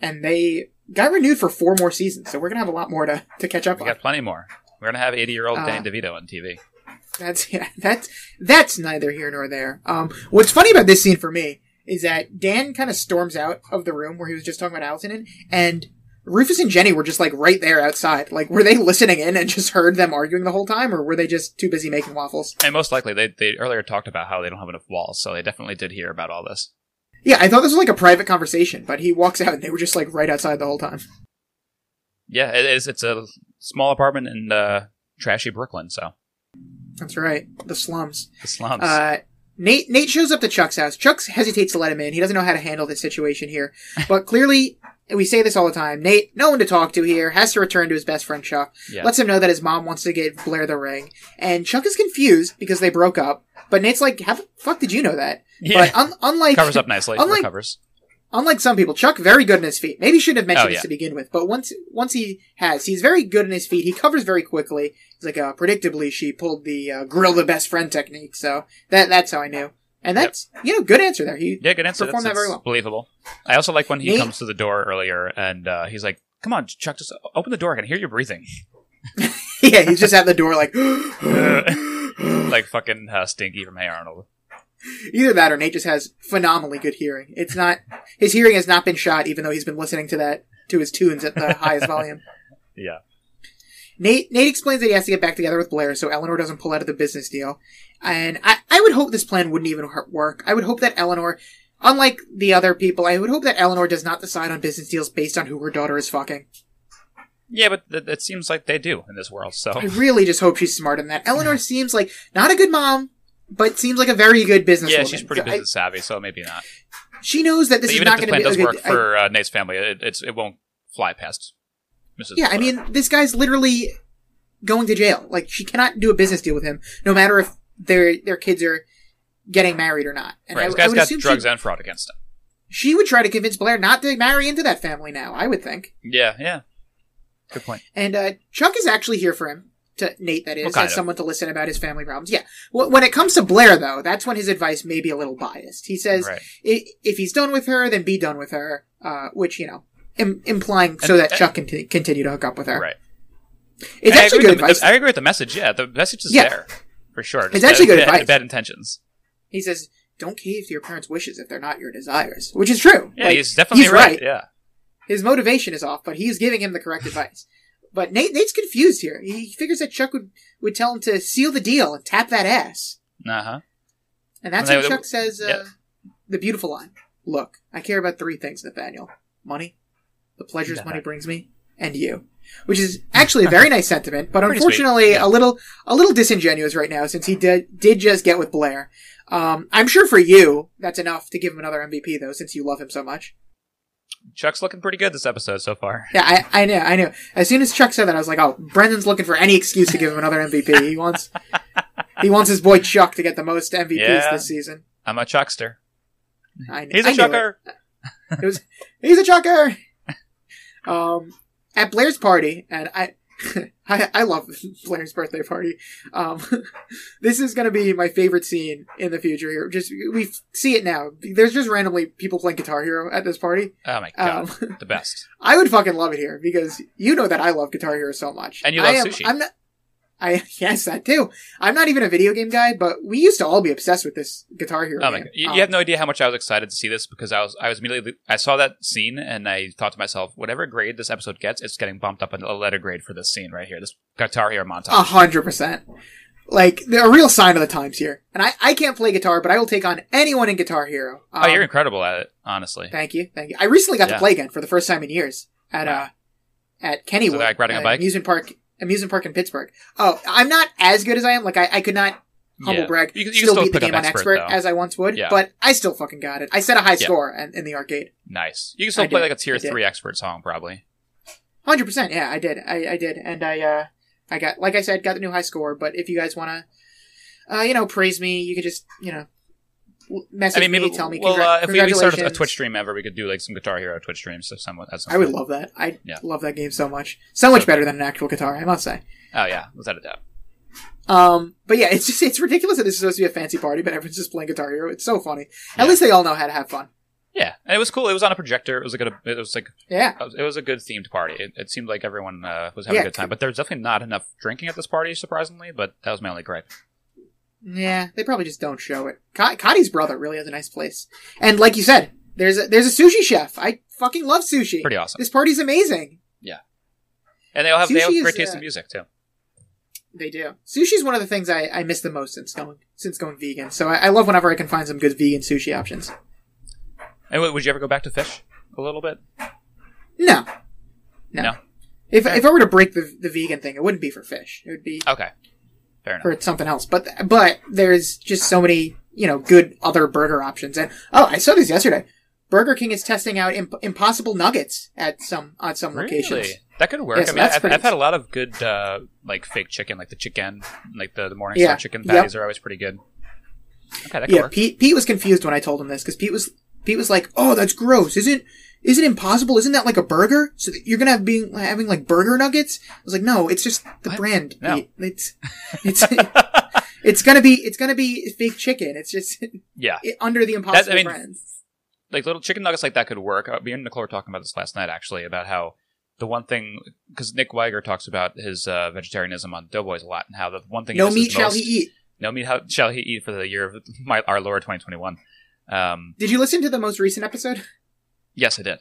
and they got renewed for four more seasons, so we're gonna have a lot more to, to catch up We on. got plenty more. We're gonna have 80 year old Uh, Dan DeVito on TV. That's yeah, that's that's neither here nor there. Um, what's funny about this scene for me is that Dan kind of storms out of the room where he was just talking about Allison in, and Rufus and Jenny were just like right there outside. Like, were they listening in and just heard them arguing the whole time, or were they just too busy making waffles? And most likely, they they earlier talked about how they don't have enough walls, so they definitely did hear about all this. Yeah, I thought this was like a private conversation, but he walks out and they were just like right outside the whole time. Yeah, it is. It's a small apartment in uh, trashy Brooklyn, so That's right, the slums. the slums. Uh, Nate Nate shows up to Chuck's house. Chuck hesitates to let him in. He doesn't know how to handle this situation here. But clearly, we say this all the time, Nate, no one to talk to here, has to return to his best friend Chuck. yeah, Lets him know that his mom wants to give Blair the ring. And Chuck is confused because they broke up. But Nate's like, how the fuck did you know that? yeah. But un- unlike covers up nicely. unlike- recovers. unlike some people, Chuck very good in his feet. Maybe he shouldn't have mentioned Oh, this to begin with, but once once he has, he's very good in his feet. He covers very quickly. It's like uh, predictably she pulled the uh, grill the best friend technique. So that that's how I knew. And that's you know good answer there. He Yeah, good answer. performed That's, that very well. Believable. I also like when he Nate- comes to the door earlier and uh, he's like, "Come on, Chuck, just open the door. I can hear you breathing." yeah he's just at the door like like fucking uh, Stinky from Hey Arnold. either that or Nate just has phenomenally good hearing. It's not his hearing has not been shot, even though he's been listening to that to his tunes at the highest volume. Yeah. Nate Nate explains that he has to get back together with Blair so Eleanor doesn't pull out of the business deal. And I, I would hope this plan wouldn't even work. I would hope that Eleanor, unlike the other people, I would hope that Eleanor does not decide on business deals based on who her daughter is fucking. Yeah, but th- it seems like they do in this world. So I really just hope she's smart in that. Eleanor seems like not a good mom, but seems like a very good business yeah, woman. she's pretty So I- business savvy, so maybe not. she knows that this But is even not if going to plan be does a work good- I- for uh, Nate's family, it, it's it won't fly past Mrs. Yeah, I mean, this guy's literally going to jail. Like, she cannot do a business deal with him, no matter if their their kids are getting married or not. And right, I, this I guy's would got drugs she, and fraud against him. she would try to convince Blair not to marry into that family now. I would think. Yeah, yeah. Good point. And uh, Chuck is actually here for him. To Nate, that is, Well, as of. someone to listen about his family problems. Yeah. Wh- When it comes to Blair, though, that's when his advice may be a little biased. He says, Right. if he's done with her, then be done with her. Uh, which you know, Im- implying so And- that Chuck can t- continue to hook up with her. Right. It's I actually good the- advice. I agree with the message. Yeah, the message is Yeah. there for sure. It's Just actually bad, good bad, advice. Bad intentions. He says, "Don't cave to your parents' wishes if they're not your desires," which is true. Yeah, Like, he's definitely he's right. right. Yeah. His motivation is off, but he's giving him the correct advice. But Nate, Nate's confused here. He figures that Chuck would, would tell him to seal the deal and tap that ass, Uh huh. and that's when they- Chuck says uh, yeah. the beautiful line: "Look, I care about three things, Nathaniel: money, the pleasures money brings me, and you." Which is actually a very nice sentiment, but Pretty unfortunately yeah. a little a little disingenuous right now since he did did just get with Blair. Um, I'm sure for you that's enough to give him another MVP though, since you love him so much. Chuck's looking pretty good this episode so far. Yeah, I, I know, I know. As soon as Chuck said that, I was like, "Oh, Brendan's looking for any excuse to give him another MVP. He wants, he wants his boy Chuck to get the most MVPs Yeah. this season." I'm a Chuckster. I, He's I a it. Chucker. It was, he's a Chucker. Um, at Blair's party, and I, I, I love Blair's birthday party. Um, this is going to be my favorite scene in the future. Here, just we f- see it now. There's just randomly people playing Guitar Hero at this party. Oh my god, Um, the best. I would fucking love it here because you know that I love Guitar Hero so much, And you I love am, sushi. I'm not. I yes, that too. I'm not even a video game guy, but we used to all be obsessed with this Guitar Hero Oh my game. god, you, Um, you have no idea how much I was excited to see this because I was I was immediately I saw that scene and I thought to myself, whatever grade this episode gets, it's getting bumped up a letter grade for this scene right here, this Guitar Hero montage. A hundred percent. Like a real sign of the times here. And I, I can't play guitar, but I will take on anyone in Guitar Hero. oh, Um, you're incredible at it, honestly. Thank you, thank you. I recently got Yeah. to play again for the first time in years at uh at Kennywood, like riding a uh, bike? amusement park, amusement park in Pittsburgh. Oh, I'm not as good as I am. Like I, I could not humble Yeah. brag You can- you still still beat the game on expert, as I once would, Yeah. but I still fucking got it. I set a high Yeah. score in, in the arcade. Nice. You can still I play did. like a tier three expert song, probably. Hundred percent. Yeah, I did. I, I did, and I uh, I got like I said, got the new high score. But if you guys want to, uh, you know, praise me, you could just you know, message I mean, maybe me, tell me. well, congra- uh, if we, we started a. Twitch stream ever, we could do like some Guitar Hero Twitch streams. Someone, that's I would love that. I Yeah. love that game so much. So much So better than an actual guitar, I must say. Oh yeah, without a doubt. Um, but yeah, it's just it's ridiculous that this is supposed to be a fancy party, but everyone's just playing Guitar Hero. It's so funny. At Yeah. least they all know how to have fun. Yeah, and it was cool. It was on a projector. It was like a, it was like Yeah. it was a good themed party. It, it seemed like everyone uh, was having Yeah, a good time, but there's definitely not enough drinking at this party, surprisingly. But that was my only gripe. Yeah, they probably just don't show it. Ka- Kadi's brother really has a nice place, and like you said, there's a there's a sushi chef. I fucking love sushi. Pretty awesome. This party's amazing. Yeah, and they all have they have Sushi great is, taste uh, in music too. They do. Sushi's one of the things I, I miss the most since going since going vegan. So I, I love whenever I can find some good vegan sushi options. And would you ever go back to fish a little bit? No, no. No. If Okay. if I were to break the the vegan thing, it wouldn't be for fish. It would be Okay, for something else. But but there's just so many you know good other burger options. And oh, I saw this yesterday. Burger King is testing out imp- Impossible Nuggets at some on some locations. That could work. Yes, I mean, I've, I've had a lot of good uh, like fake chicken, like the chicken, like the, the Morningstar Yeah. chicken Yep. patties are always pretty good. Okay, that could Yeah, work. Pete Pete was confused when I told him this because Pete was Pete was like, "Oh, that's gross. Isn't isn't it impossible? Isn't that like a burger? So that you're gonna have being having like burger nuggets?" I was like, "No, it's just the What? brand. No. Pete. It's it's it's gonna be it's gonna be fake chicken. It's just yeah, it, under the impossible I mean, brand." like little chicken nuggets like that could work. Uh, Me and Nicole were talking about this last night actually about how the one thing because Nick Wiger talks about his uh, vegetarianism on Doughboys a lot and how the one thing No meat shall most- he eat. No meat how, shall he eat for the year of my, our Lord 2021. Um, Did you listen to the most recent episode? Yes, I did.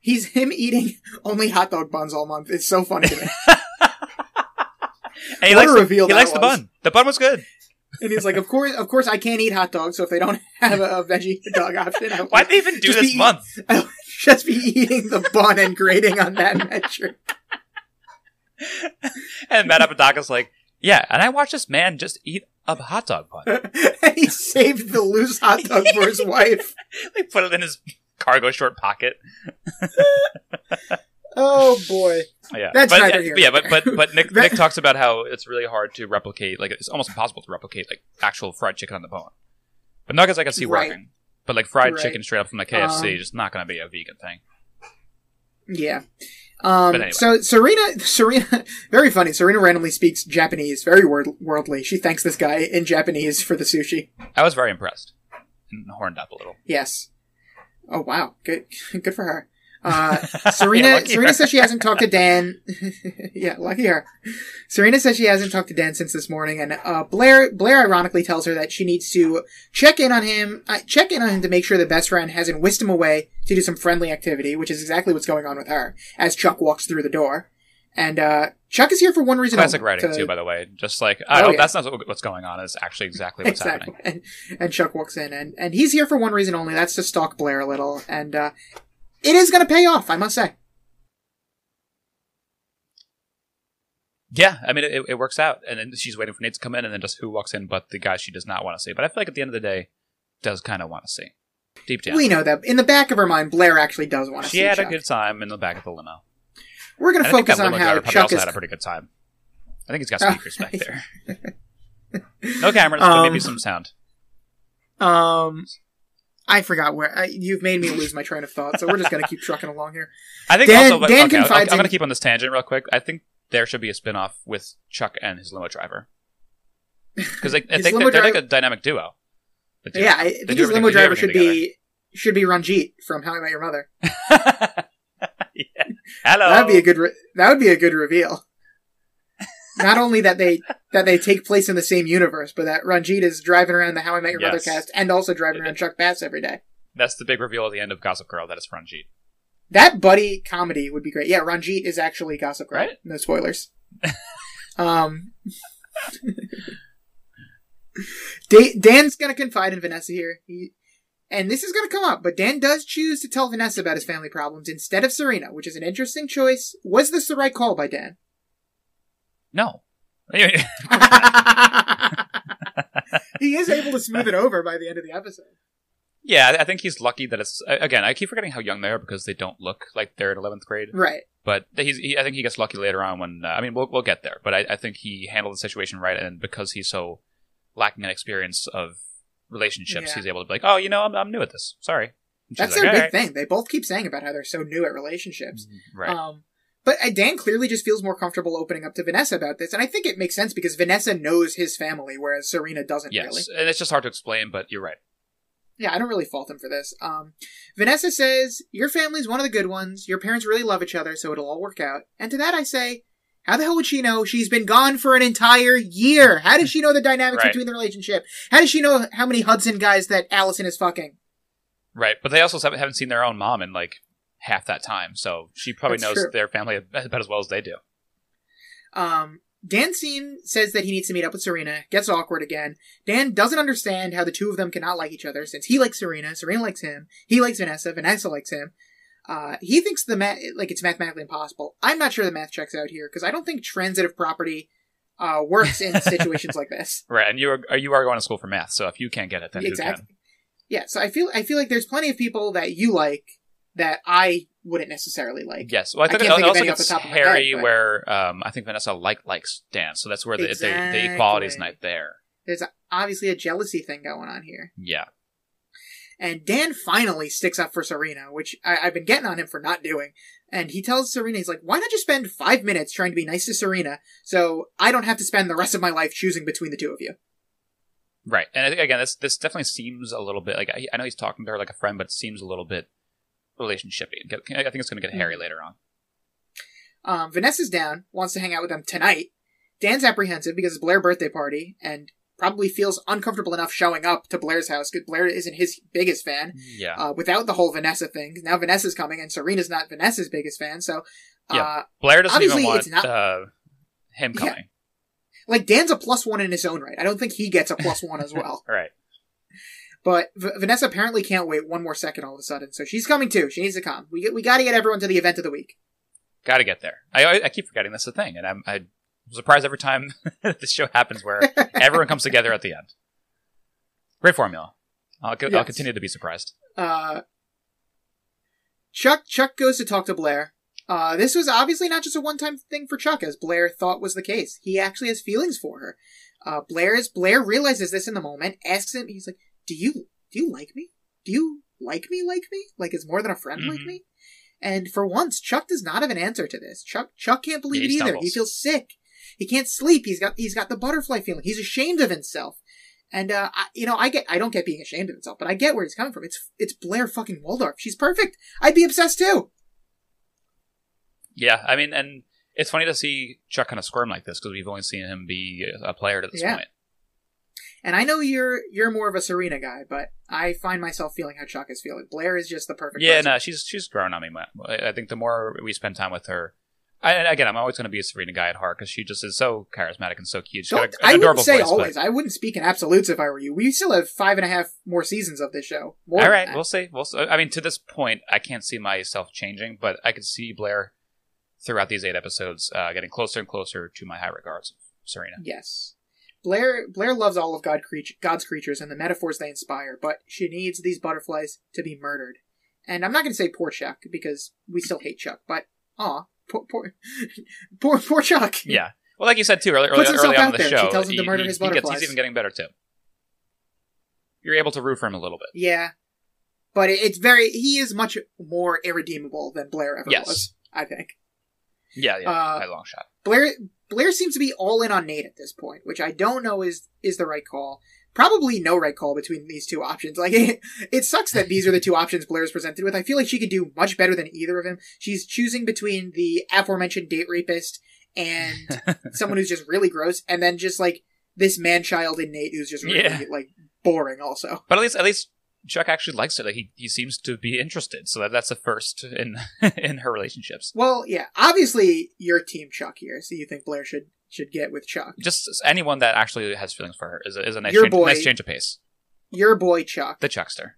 He's him eating only hot dog buns all month. It's so funny to me. And he What likes the, he likes the bun. The bun was good. and he's like, "Of course, of course, I can't eat hot dogs. So if they don't have a, a veggie dog option, I Why'd they even do this month? I'll just be eating the bun and grading on that metric." And Matt Apodaca's like, yeah, and I watched this man just eat a hot dog bun. he saved the loose hot dog for his wife. They put it in his cargo short pocket. Oh boy. Yeah, That's but, neither here yeah, but but but Nick Nick talks about how it's really hard to replicate, like it's almost impossible to replicate like actual fried chicken on the bone. But nuggets I can see Right. working, but like fried Right. chicken straight up from the KFC, Um, just not going to be a vegan thing. Yeah. Um, anyway. So Serena, Serena, very funny. Serena randomly speaks Japanese, very word, worldly. She thanks this guy in Japanese for the sushi. I was very impressed and horned up a little. Yes. Oh wow, good, good for her. Uh, Serena, Yeah, Serena her. says she hasn't talked to Dan. yeah, lucky her. Serena says she hasn't talked to Dan since this morning, and uh, Blair, Blair ironically tells her that she needs to check in on him, uh, check in on him to make sure the best friend hasn't whisked him away to do some friendly activity, which is exactly what's going on with her as Chuck walks through the door. And uh, Chuck is here for one reason. Classic writing to- too, by the way. Just like I Oh, yeah. that's not what's going on. Is actually exactly what's exactly. happening. And, and Chuck walks in, and, and he's here for one reason only. That's to stalk Blair a little, and uh, it is going to pay off, I must say. Yeah, I mean it, it works out, and then she's waiting for Nate to come in, and then just who walks in, but the guy she does not want to see. But I feel like at the end of the day, does kind of want to see deep down. We know that in the back of her mind, Blair actually does want to she see had Chuck. a good time in the back of the limo. We're going to focus on how Chuck also is. had a pretty good time. I think he's got Oh, speakers back there. No cameras, but maybe Um, some sound. Um, I forgot where I, you've made me lose my train of thought, so we're just going to keep trucking along here. I think Dan- also, but, Dan okay, confides I'm going to keep on this tangent real quick. I think there should be a spin off with Chuck and his limo driver. Because I His think they're, they're like a dynamic duo. Yeah, I think his limo driver should everything be should be Ranjit from How I Met Your Mother. Hello. That'd be a good. Re- that would be a good reveal. Not only that they that they take place in the same universe, but that Ranjit is driving around the How I Met Your Mother cast and also driving around Chuck Bass every day. That's the big reveal at the end of Gossip Girl. That is Ranjit. That buddy comedy would be great. Yeah, Ranjit is actually Gossip Girl. Right? No spoilers. um, Dan's gonna confide in Vanessa here. He And this is going to come up, but Dan does choose to tell Vanessa about his family problems instead of Serena, which is an interesting choice. Was this the right call by Dan? No. he is able to smooth it over by the end of the episode. yeah, I think he's lucky that it's again. I keep forgetting how young they are because they don't look like they're in eleventh grade. Right. But he's, he, I think he gets lucky later on when, uh, I mean, we'll, we'll get there, but I, I think he handled the situation right, and because he's so lacking in experience of relationships, Yeah. he's able to be like, oh, you know, I'm, I'm new at this. Sorry. That's like, their big "Alright." thing. They both keep saying about how they're so new at relationships. Right. Um, but uh, Dan clearly just feels more comfortable opening up to Vanessa about this, and I think it makes sense because Vanessa knows his family, whereas Serena doesn't yes. really. And it's just hard to explain, but you're right. Yeah, I don't really fault him for this. Um, Vanessa says, Your family's one of the good ones. Your parents really love each other, so it'll all work out. And to that I say, How the hell would she know? She's been gone for an entire year. How does she know the dynamics Right. between the relationship? How does she know how many Hudson guys that Allison is fucking? Right. But they also haven't, seen their own mom in like half that time, so she probably That's knows true. their family about as well as they do. Um, Dan Scene says that he needs to meet up with Serena, gets awkward again. Dan doesn't understand how the two of them cannot like each other since he likes Serena, Serena likes him, he likes Vanessa, Vanessa likes him. Uh, he thinks the math, like it's mathematically impossible. I'm not sure the math checks out here because I don't think transitive property, uh, works in situations like this. Right. And you are, you are going to school for math, so if you can't get it, then who exactly. can? Yeah, so I feel, I feel like there's plenty of people that you like that I wouldn't necessarily like. Yes. Well, I I think can't it think also gets the top of my hairy head, where um, I think Vanessa like likes Dan, so that's where the, the, the Exactly. equality is not there. There's obviously a jealousy thing going on here. Yeah. And Dan finally sticks up for Serena, which I, I've been getting on him for not doing. And he tells Serena, he's like, why not just spend five minutes trying to be nice to Serena so I don't have to spend the rest of my life choosing between the two of you? Right. And I think, again, this this definitely seems a little bit like I, I know he's talking to her like a friend, but it seems a little bit relationshipy. I think it's going to get hairy later on. Um, Vanessa's down, wants to hang out with them tonight. Dan's apprehensive because it's Blair's birthday party and probably feels uncomfortable enough showing up to Blair's house because Blair isn't his biggest fan. Yeah. Uh, without the whole Vanessa thing, now Vanessa's coming and Serena's not Vanessa's biggest fan, so, uh, Yeah. Blair doesn't even want not- uh, him Yeah. coming. like Dan's a plus one in his own right. I don't think he gets a plus one as well. right. But v- Vanessa apparently can't wait one more second all of a sudden, so she's coming too. She needs to come. We we got to get everyone to the event of the week. Got to get there. I, I I keep forgetting that's the thing, and I'm I'm surprised every time this show happens where everyone comes together at the end. Great formula. I'll, co- I'll continue to be surprised. Uh, Chuck Chuck goes to talk to Blair. Uh, this was obviously not just a one-time thing for Chuck, as Blair thought was the case. He actually has feelings for her. Uh, Blair's Blair realizes this in the moment, asks him, he's like, "Do you do you like me? Do you like me like me? Like it's more than a friend like Mhm. me?" And for once, Chuck does not have an answer to this. Chuck Chuck can't believe Yeah, it either. He feels sick. He can't sleep. He's got he's got the butterfly feeling. He's ashamed of himself. And uh, I, you know, I get I don't get being ashamed of himself, but I get where he's coming from. It's it's Blair fucking Waldorf. She's perfect. I'd be obsessed too. Yeah, I mean, and it's funny to see Chuck kind of squirm like this because we've only seen him be a player to this Yeah. point. And I know you're you're more of a Serena guy, but I find myself feeling how Chuck is feeling. Blair is just the perfect. Yeah, person. no, she's she's grown on me. I I think the more we spend time with her, I, again, I'm always going to be a Serena guy at heart because she just is so charismatic and so cute. She's got a, I adorable wouldn't say voice. always. I wouldn't speak in absolutes if I were you. We still have five and a half more seasons of this show. More But, all right, we'll see. We'll. See. I mean, to this point, I can't see myself changing, but I could see Blair throughout these eight episodes uh, getting closer and closer to my high regards of Serena. Yes. Blair Blair loves all of God creature, God's creatures and the metaphors they inspire, but she needs these butterflies to be murdered. And I'm not going to say poor Chuck because we still hate Chuck, but aw, poor poor poor, poor Chuck. Yeah. Well, like you said too early, Puts early, early on out in the there. She tells him to murder he- his he gets- butterflies. he's even getting better too. You're able to root for him a little bit. Yeah. But it's very he is much more irredeemable than Blair ever Yes. was, I think. Yeah, yeah, Uh, by a long shot. Blair Blair seems to be all in on Nate at this point, which I don't know is is the right call. Probably no right call between these two options. Like it, it sucks that these are the two options Blair is presented with. I feel like she could do much better than either of them. She's choosing between the aforementioned date rapist and someone who's just really gross, and then just like this man child in Nate who's just really Yeah. like boring. Also, But at least, at least Chuck actually likes it. Like he, he seems to be interested. So that, that's a first in in her relationships. well, yeah, obviously you're Team Chuck here, so you think Blair should should get with Chuck. Just anyone that actually has feelings for her is a, is a nice, Your change, boy. nice change of pace. Your boy Chuck. The Chuckster.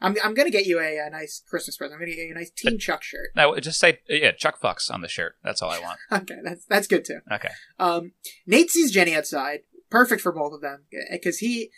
I'm I'm gonna get you a, a nice Christmas present. I'm gonna get you a nice Team Chuck shirt. No, just say yeah, Chuck fucks on the shirt. That's all I want. Okay, that's that's good too. Okay. Um, Nate sees Jenny outside. Perfect for both of them because he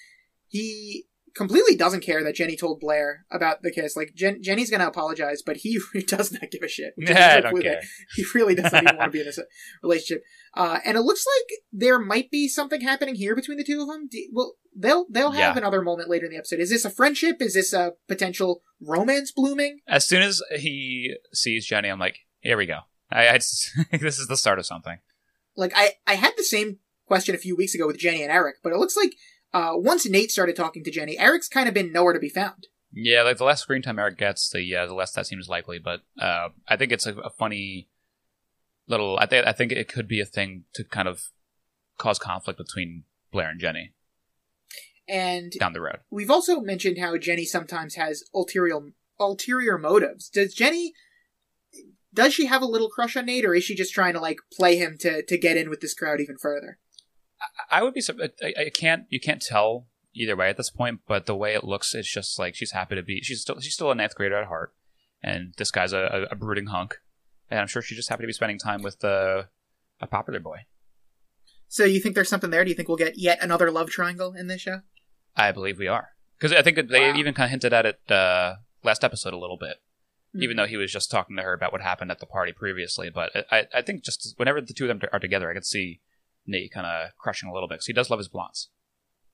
he completely doesn't care that Jenny told Blair about the kiss. Like Jen, Jenny's gonna apologize, but he does not give a shit. Yeah, I don't care. He really does not even want to be in this relationship. Uh, and it looks like there might be something happening here between the two of them. Do, well, they'll they'll have Yeah. another moment later in the episode. Is this a friendship? Is this a potential romance blooming? As soon as he sees Jenny, I'm like, here we go. I, I just, this is the start of something. like I, I had the same question a few weeks ago with Jenny and Eric, but it looks like uh, once Nate started talking to Jenny, Eric's kind of been nowhere to be found. Yeah, like the less screen time Eric gets, the yeah, the less that seems likely. But uh, I think it's a, a funny little. I think I think it could be a thing to kind of cause conflict between Blair and Jenny And down the road. we've also mentioned how Jenny sometimes has ulterior ulterior motives. Does Jenny does she have a little crush on Nate, or is she just trying to like play him to to get in with this crowd even further? I would be. I, I can't. You can't tell either way at this point. But the way it looks, it's just like she's happy to be. She's still. She's still a ninth grader at heart, and this guy's a, a, a brooding hunk. And I'm sure she's just happy to be spending time with uh, a popular boy. So you think there's something there? Do you think we'll get yet another love triangle in this show? I believe we are because I think that they Wow. even kind of hinted at it uh, last episode a little bit. Hmm. Even though he was just talking to her about what happened at the party previously, but I, I think just whenever the two of them are together, I could see Nate kind of crushing a little bit because he does love his blondes.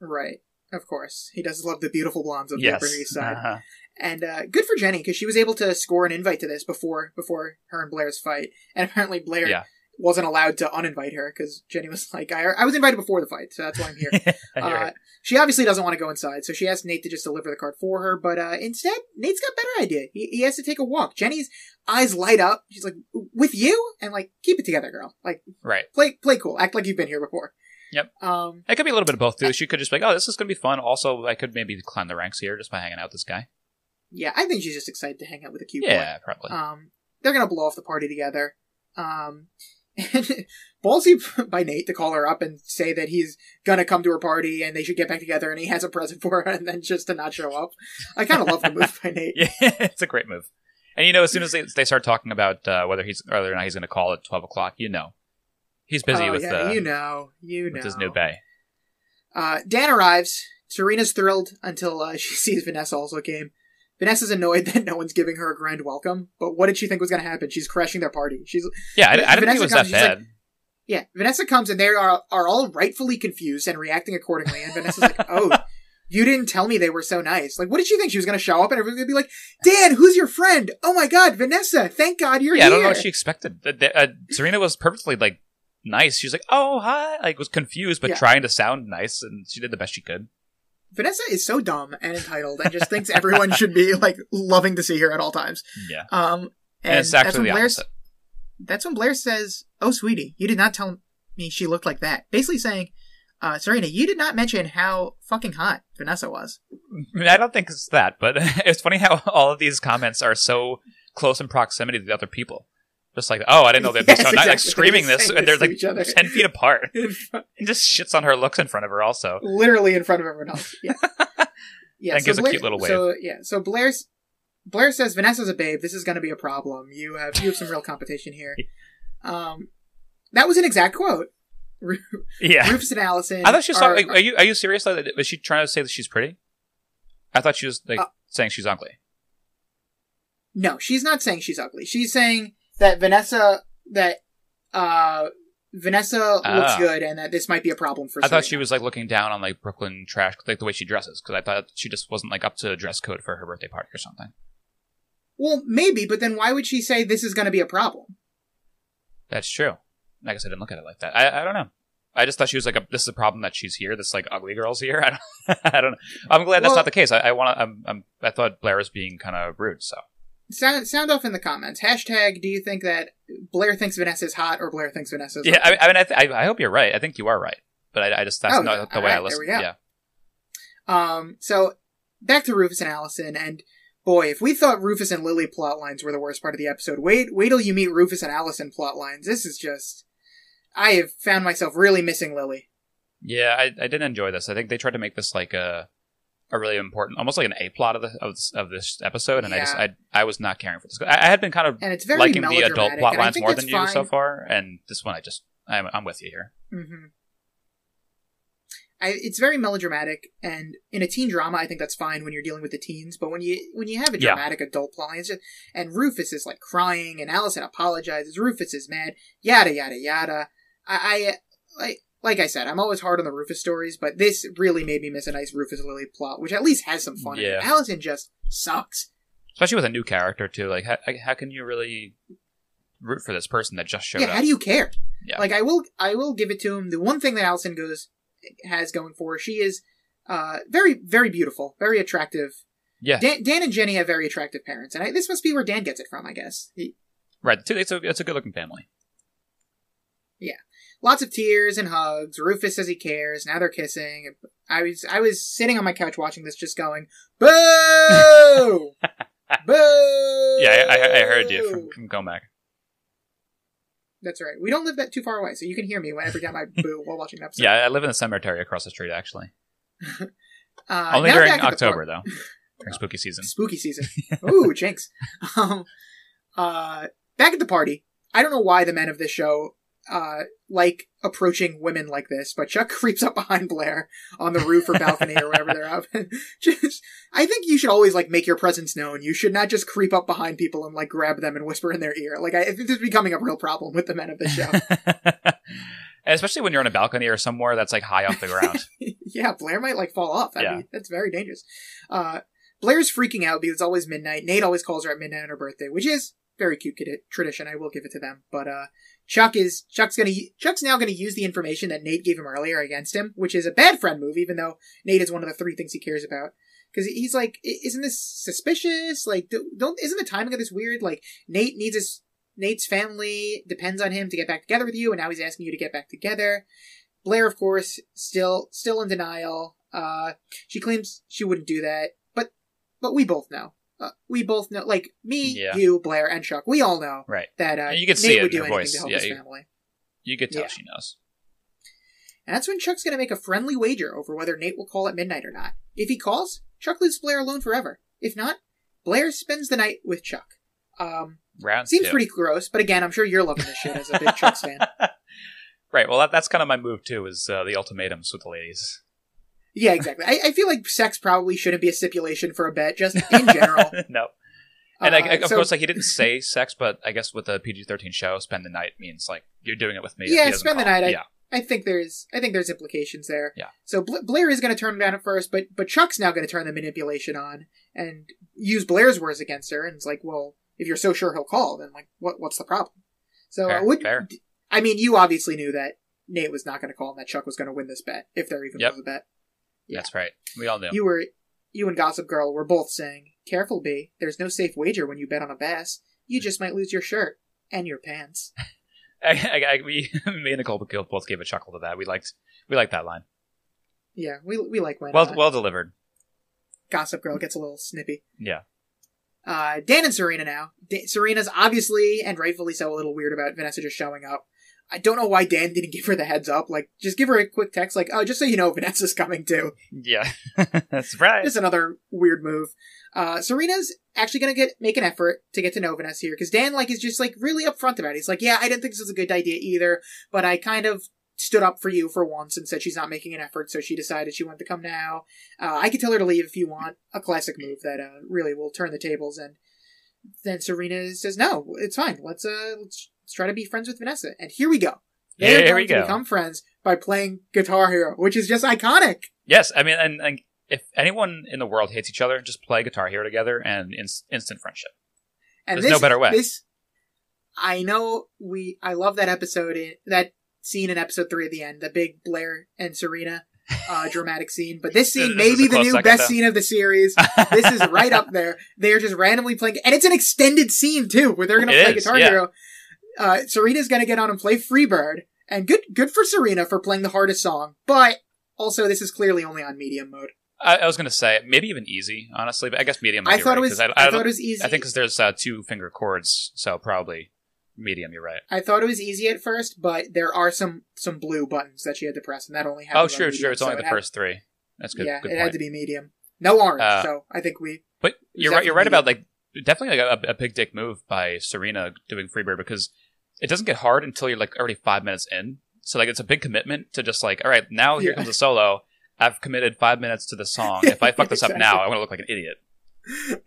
Right. Of course, he does love the beautiful blondes of the Upper East Side. Uh-huh. And uh, good for Jenny because she was able to score an invite to this before before her and Blair's fight. And apparently Blair Yeah. Wasn't allowed to uninvite her because Jenny was like, I, "I was invited before the fight, so that's why I'm here." Uh, it. she obviously doesn't want to go inside, so she asked Nate to just deliver the card for her. But uh, instead, Nate's got a better idea. He, he has to take a walk. Jenny's eyes light up. She's like, "With you?" And like, keep it together, girl. Like, Right. play play cool. Act like you've been here before. Yep. Um. It could be a little bit of both too. She could just be like, "Oh, this is gonna be fun." Also, I could maybe climb the ranks here just by hanging out with this guy. Yeah, I think she's just excited to hang out with a cute boy. Yeah, probably. Um, they're gonna blow off the party together. Um, and ballsy by Nate to call her up and say that he's gonna come to her party and they should get back together and he has a present for her and then just to not show up. I kind of love the move by Nate. yeah, it's a great move. And you know, as soon as they, they start talking about uh, whether he's whether or not he's to call at twelve o'clock, you know, he's busy oh, with yeah, uh, you know, you know. his new bay. Uh, Dan arrives. Serena's thrilled until uh, she sees Vanessa also came. Vanessa's annoyed that no one's giving her a grand welcome, but what did she think was going to happen? She's crashing their party. She's Yeah, I, I didn't think it was comes, that she's like- bad. Yeah, Vanessa comes and they are are all rightfully confused and reacting accordingly. And Vanessa's like, "Oh, you didn't tell me they were so nice. Like, what did she think she was going to show up and everyone's going to be like, Dan, who's your friend? Oh my God, Vanessa! Thank God you're here. yeah, I don't know what she expected. Uh, uh, Serena was perfectly like nice. She was like, "Oh, hi," like was confused but Yeah. trying to sound nice, and she did the best she could. Vanessa is so dumb and entitled and just thinks everyone should be like loving to see her at all times. Yeah, Um, and, and, it's that's when Blair opposite. that's when Blair says, "Oh, sweetie, you did not tell me she looked like that." Basically saying, uh, "Serena, you did not mention how fucking hot Vanessa was." I, I don't think it's that, but it's funny how all of these comments are so close in proximity to the other people. Just like, oh, I didn't know they'd be Yes, so nice, like screaming They're this, and they're like ten feet apart. He just shits on her looks in front of her. Also, literally in front of everyone else. Yeah, yeah. And gives a cute little wave. So yeah, so Blair's Blair says Vanessa's a babe. This is going to be a problem. You have you have some real competition here. Um, that was an exact quote. Yeah. Rufus and Allison. I thought she was. are, Are, are you are you serious? Though? Was she trying to say that she's pretty? I thought she was like Uh, saying she's ugly. No, she's not saying she's ugly. She's saying that Vanessa that uh Vanessa looks Ah. good and that this might be a problem for. I thought she was like looking down on like Brooklyn trash, like the way she dresses, because I thought she just wasn't like up to dress code for her birthday party or something. Well, maybe, but then why would she say this is going to be a problem? That's true. I guess I didn't look at it like that. I, I don't know. I just thought she was like, a, "This is a problem that she's here. This like ugly girl's here." I don't. I don't know. I'm glad that's Well- not the case. I, I want to. I'm, I'm. I thought Blair was being kind of rude. So Sound sound off in the comments. Hashtag. Do you think that Blair thinks Vanessa's hot or Blair thinks Vanessa's? Hot? Yeah. I, I mean, I, th- I, I hope you're right. I think you are right. But I, I just that's Oh, not the way I Alright, there listen. we go. Yeah. Um. So back to Rufus and Allison, and boy, if we thought Rufus and Lily plot lines were the worst part of the episode, wait, wait till you meet Rufus and Allison plot lines. This is just. I have found myself really missing Lily. Yeah, I, I didn't enjoy this. I think they tried to make this like a a really important, almost like an a plot of the of this, of this episode, and I just I I was not caring for this. I, I had been kind of and it's very liking the adult plot lines more than you so far, and this one I just I'm I'm with you here. hmm I, it's very melodramatic, and in a teen drama, I think that's fine when you're dealing with the teens. But when you when you have a Yeah. dramatic adult plot, it's just, and Rufus is like crying, and Allison apologizes. Rufus is mad. Yada yada yada. I, I like like I said, I'm always hard on the Rufus stories, but this really made me miss a nice Rufus Lily plot, which at least has some fun. in it. Yeah. Allison just sucks. Especially with a new character too. Like how how can you really root for this person that just showed yeah, up? how do you care? Yeah. Like I will, I will give it to him. The one thing that Allison goes has going for her, she is uh very, very beautiful, very attractive. yeah, Dan, Dan and Jenny have very attractive parents, and I, this must be where Dan gets it from, I guess. He, right. It's a it's a good looking family. Lots of tears and hugs. Rufus says he cares. Now they're kissing. I was, I was sitting on my couch watching this, just going, "Boo, boo." Yeah, I, I, I heard you from from Comac. That's right. We don't live that too far away, so you can hear me when every time I boo while watching an episode. Yeah, I live in a cemetery across the street actually. Uh, Only during the October though, during spooky season. Spooky season. Ooh, jinx. Um, uh, back at the party. I don't know why the men of this show uh like approaching women like this, but Chuck creeps up behind Blair on the roof or balcony or wherever they're up. just, I think you should always like make your presence known. You should not just creep up behind people and like grab them and whisper in their ear. Like I, I think this is becoming a real problem with the men of the show. Especially when you're on a balcony or somewhere that's like high off the ground. yeah, Blair might like fall off. That'd Yeah. be, that's very dangerous. Uh, Blair's freaking out because it's always midnight. Nate always calls her at midnight on her birthday, which is very cute tradition. I will give it to them. But uh, Chuck is Chuck's gonna Chuck's now gonna use the information that Nate gave him earlier against him, which is a bad friend move, even though Nate is one of the three things he cares about. Because he's like, isn't this suspicious? Like, don't isn't the timing of this weird? Like, Nate needs his Nate's family depends on him to get back together with you, and now he's asking you to get back together. Blair, of course, still still in denial. Uh, she claims she wouldn't do that, but but we both know. Uh, we both know, like me, Yeah. you, Blair, and Chuck. We all know right. that uh, you can Nate see it would do anything voice. to help Yeah, his you- family. You could tell Yeah. she knows. And that's when Chuck's going to make a friendly wager over whether Nate will call at midnight or not. If he calls, Chuck leaves Blair alone forever. If not, Blair spends the night with Chuck. Um, Round seems two. pretty gross, but again, I'm sure you're loving this shit as a big Chuck fan. right. Well, that, that's kind of my move too. Is uh, the ultimatums with the ladies. Yeah, exactly. I, I feel like sex probably shouldn't be a stipulation for a bet, just in general. no. And like, Uh, of so- course, like he didn't say sex, but I guess with the PG-13 show, spend the night means like you're doing it with me. Yeah, spend the night, I- Yeah. I think there's I think there's implications there. Yeah. So Bla- Blair is going to turn him down at first, but but Chuck's now going to turn the manipulation on and use Blair's words against her. And it's like, well, if you're so sure he'll call, then like, what what's the problem? So Fair, uh, would fair. I mean, you obviously knew that Nate was not going to call and that Chuck was going to win this bet if there even Yep. was a bet. Yeah. That's right. We all knew. You were you and Gossip Girl were both saying, "Careful, B. There's no safe wager when you bet on a Bass. You just might lose your shirt and your pants." I, I, I, we, me and Nicole both gave a chuckle to that. We liked, we liked that line. Yeah, we we like when Well, uh, well delivered. Gossip Girl gets a little snippy. Yeah. Uh, Dan and Serena now. Da- Serena's obviously and rightfully so a little weird about Vanessa just showing up. I don't know why Dan didn't give her the heads up. Like, just give her a quick text, like, "Oh, just so you know, Vanessa's coming too." Yeah. That's right. Just another weird move. Uh, Serena's actually gonna get make an effort to get to know Vanessa here because Dan like is just like really upfront about it. He's like, "Yeah, I didn't think this was a good idea either, but I kind of." Stood up for you for once and said she's not making an effort, so she decided she wanted to come now. Uh, I could tell her to leave if you want. A classic move that uh, really will turn the tables. And then Serena says, "No, it's fine. Let's uh, let's, let's try to be friends with Vanessa." And here we go. They're Here we to go. become friends by playing Guitar Hero, which is just iconic. Yes, I mean, and, and if anyone in the world hates each other, just play Guitar Hero together and inst- instant friendship. And There's this, no better way. This, I know we. I love that episode. In, that scene in episode three at the end, the big Blair and Serena uh, dramatic scene. But this scene This may be the new second, best though. scene of the series. This is right up there. They are just randomly playing, and it's an extended scene too, where they're going to play is, Guitar yeah. Hero. Uh, Serena's going to get on and play Freebird, and good, good for Serena for playing the hardest song. But also, this is clearly only on medium mode. I, I was going to say maybe even easy, honestly, but I guess medium. I thought right, it was. I, I, I, thought it was easy. I think because there's uh, two finger chords, so probably medium. You're right. I thought it was easy at first, but there are some some blue buttons that she had to press, and that only happened. Oh, sure, medium, sure. It's so only it the had- first three. That's good. yeah, good it point. had to be medium. No orange. Uh, so I think we. But you're right. You're right definitely- about like definitely like a, a big dick move by Serena doing Freebird because it doesn't get hard until you're like already five minutes in. So like it's a big commitment to just like all right now here Yeah. comes a solo. I've committed five minutes to the song. If I fuck this up now, I'm gonna look like an idiot.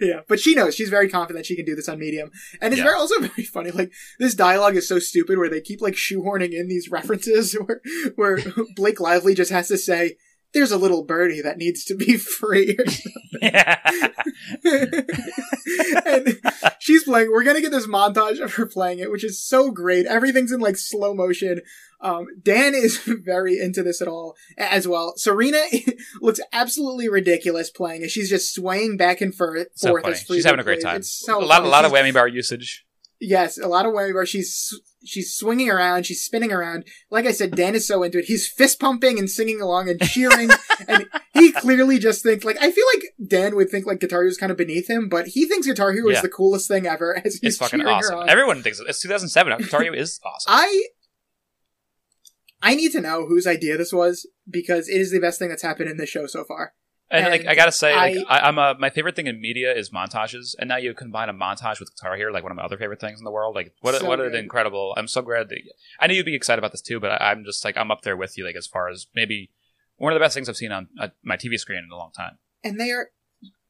Yeah, but she knows she's very confident she can do this on medium, and it's Yeah. very also very funny. Like this dialogue is so stupid where they keep like shoehorning in these references where where Blake Lively just has to say, "There's a little birdie that needs to be free." or and she's playing. We're gonna get this montage of her playing it, which is so great. Everything's in like slow motion. Um, Dan is very into this at all as well. Serena looks absolutely ridiculous playing it. She's just swaying back and forth. so funny. She's having a great time. It's so a lot, a funny. lot of whammy bar usage. Yes, a lot of way where she's she's swinging around, she's spinning around. Like I said, Dan is so into it. He's fist pumping and singing along and cheering, and he clearly just thinks like I feel like Dan would think like Guitar Hero is kind of beneath him, but he thinks Guitar Hero Yeah. is the coolest thing ever. As he's It's fucking awesome. on. Everyone thinks it's 2007. Guitar Hero is awesome. I I need to know whose idea this was because it is the best thing that's happened in this show so far. And, like I gotta say, like I- I, I'm a my favorite thing in media is montages, and now you combine a montage with Guitar Hero, like one of my other favorite things in the world. Like what So what an incredible! I'm so glad that I knew you'd be excited about this too, but I, I'm just like I'm up there with you, like as far as maybe one of the best things I've seen on uh, my TV screen in a long time. and they are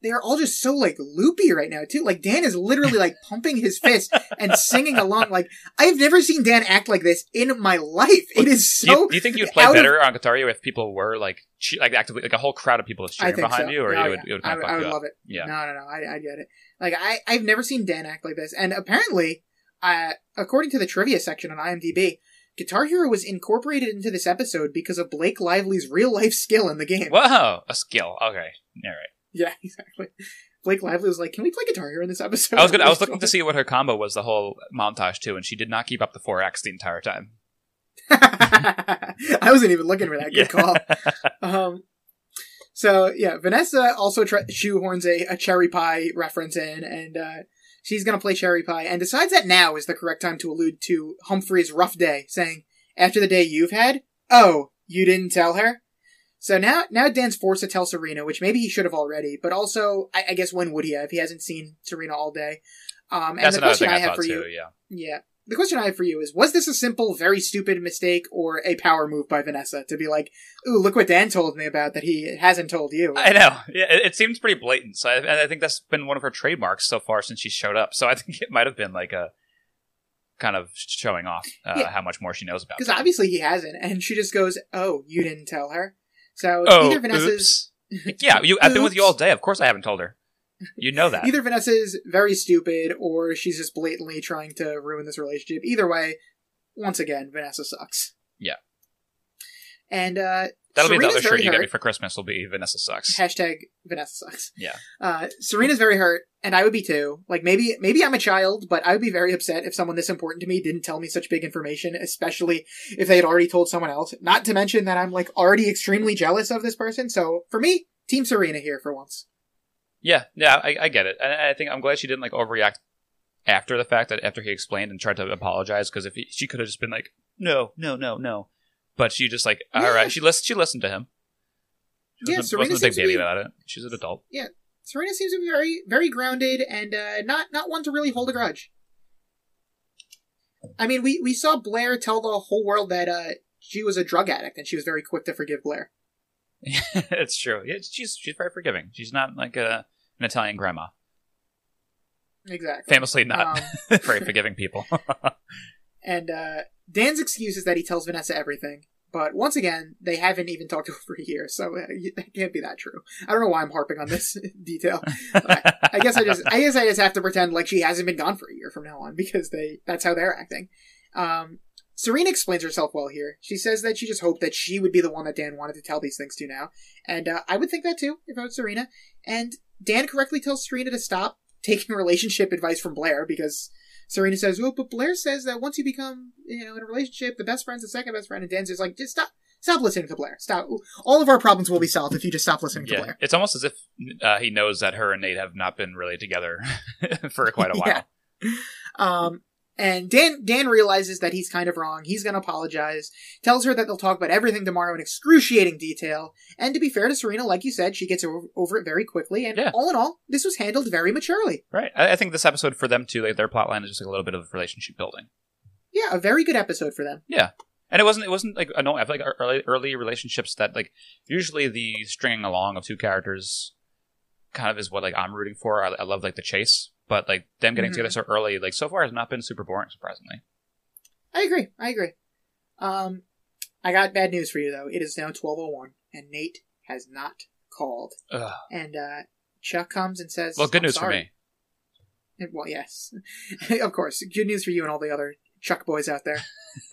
they are all just so like loopy right now too. Like Dan is literally like pumping his fist and singing along. Like I've never seen Dan act like this in my life. It is Do you, so. do you think you'd play out of- better on Guitar Hero if people were like che- like actively like a whole crowd of people is I cheering behind so. you, or Oh, it would yeah. it would I kind would, of I fuck would you up? love it. Yeah. No, no, no. I, I get it. Like I, I've never seen Dan act like this, and apparently, uh, according to the trivia section on IMDb, Guitar Hero was incorporated into this episode because of Blake Lively's real life skill in the game. Whoa, a skill. Okay, all right. Yeah, exactly. Blake Lively was like, "Can we play Guitar Hero in this episode?" I was gonna, I was looking to see what her combo was the whole montage too, and she did not keep up the four X the entire time. I wasn't even looking for that. Good Yeah. call. Um, so yeah, Vanessa also try- shoehorns a, a cherry pie reference in, and uh, she's gonna play cherry pie, and decides that now is the correct time to allude to Humphrey's rough day, saying, "After the day you've had, oh, you didn't tell her." So now, now Dan's forced to tell Serena, which maybe he should have already, but also, I, I guess when would he have? He hasn't seen Serena all day. Um, and That's the question I, I, have for too. you, Yeah. yeah. The question I have for you is, was this a simple, very stupid mistake or a power move by Vanessa to be like, ooh, look what Dan told me about that he hasn't told you? I know. Yeah, it, it seems pretty blatant. So I, and I think that's been one of her trademarks so far since she showed up. So I think it might have been like a kind of showing off uh, Yeah. how much more she knows about. Because obviously he hasn't. And she just goes, oh, you didn't tell her? So oh, either Vanessa's, yeah, you, I've been with you all day. Of course, I haven't told her. You know that. either Vanessa's very stupid or she's just blatantly trying to ruin this relationship. Either way, once again, Vanessa sucks. Yeah. And, uh, That'll be the Serena's other shirt you get me for Christmas. Will be Vanessa sucks. Hashtag Vanessa sucks. Yeah. Uh, Serena's very hurt, and I would be too. Like maybe maybe I'm a child, but I would be very upset if someone this important to me didn't tell me such big information, especially if they had already told someone else. Not to mention that I'm like already extremely jealous of this person. So for me, Team Serena here for once. Yeah, yeah, I, I get it. And I think I'm glad she didn't like overreact after the fact that after he explained and tried to apologize because if he, she could have just been like, no, no, no, no, but she just like, all right, Yeah. she listened. She listened to him. She Yeah, wasn't, Serena wasn't a big seems baby be- about it. She's an adult. Yeah, Serena seems to be very very grounded and uh, not not one to really hold a grudge. I mean, we we saw Blair tell the whole world that uh, she was a drug addict, and she was very quick to forgive Blair. it's true. Yeah, she's she's very forgiving. She's not like a an Italian grandma. Exactly. Famously not Um, very forgiving people. And uh, Dan's excuse is that he tells Vanessa everything. But once again, they haven't even talked over a year, so uh, that can't be that true. I don't know why I'm harping on this detail. I guess I just, I guess I just have to pretend like she hasn't been gone for a year from now on because they, that's how they're acting. Um, Serena explains herself well here. She says that she just hoped that she would be the one that Dan wanted to tell these things to now, and uh, I would think that too if I was Serena. And Dan correctly tells Serena to stop taking relationship advice from Blair because Serena says, "Well, but Blair says that once you become, you know, in a relationship, the best friend's the second best friend." And Dan's just like, "Just stop, stop listening to Blair. Stop. All of our problems will be solved if you just stop listening to Blair." it's almost as if uh, he knows that her and Nate have not been really together for quite a while. Yeah. Um, And Dan Dan realizes that he's kind of wrong. He's going to apologize. Tells her that they'll talk about everything tomorrow in excruciating detail. And to be fair to Serena, like you said, she gets over, it very quickly. And Yeah. all in all, this was handled very maturely. Right. I, I think this episode for them too, like their plotline is just like a little bit of relationship building. Yeah, a very good episode for them. Yeah. And it wasn't. It wasn't like annoying. I feel like early, early relationships that like usually the stringing along of two characters kind of is what like I'm rooting for. I, I love like the chase, but like them getting Mhm. together so early, like so far has not been super boring. Surprisingly. I agree. I agree. Um, I got bad news for you though. It is now twelve oh one, and Nate has not called. Ugh. And uh, Chuck comes and says, Well, good "I'm news for me. And- Well, yes, of course. Good news for you and all the other Chuck boys out there.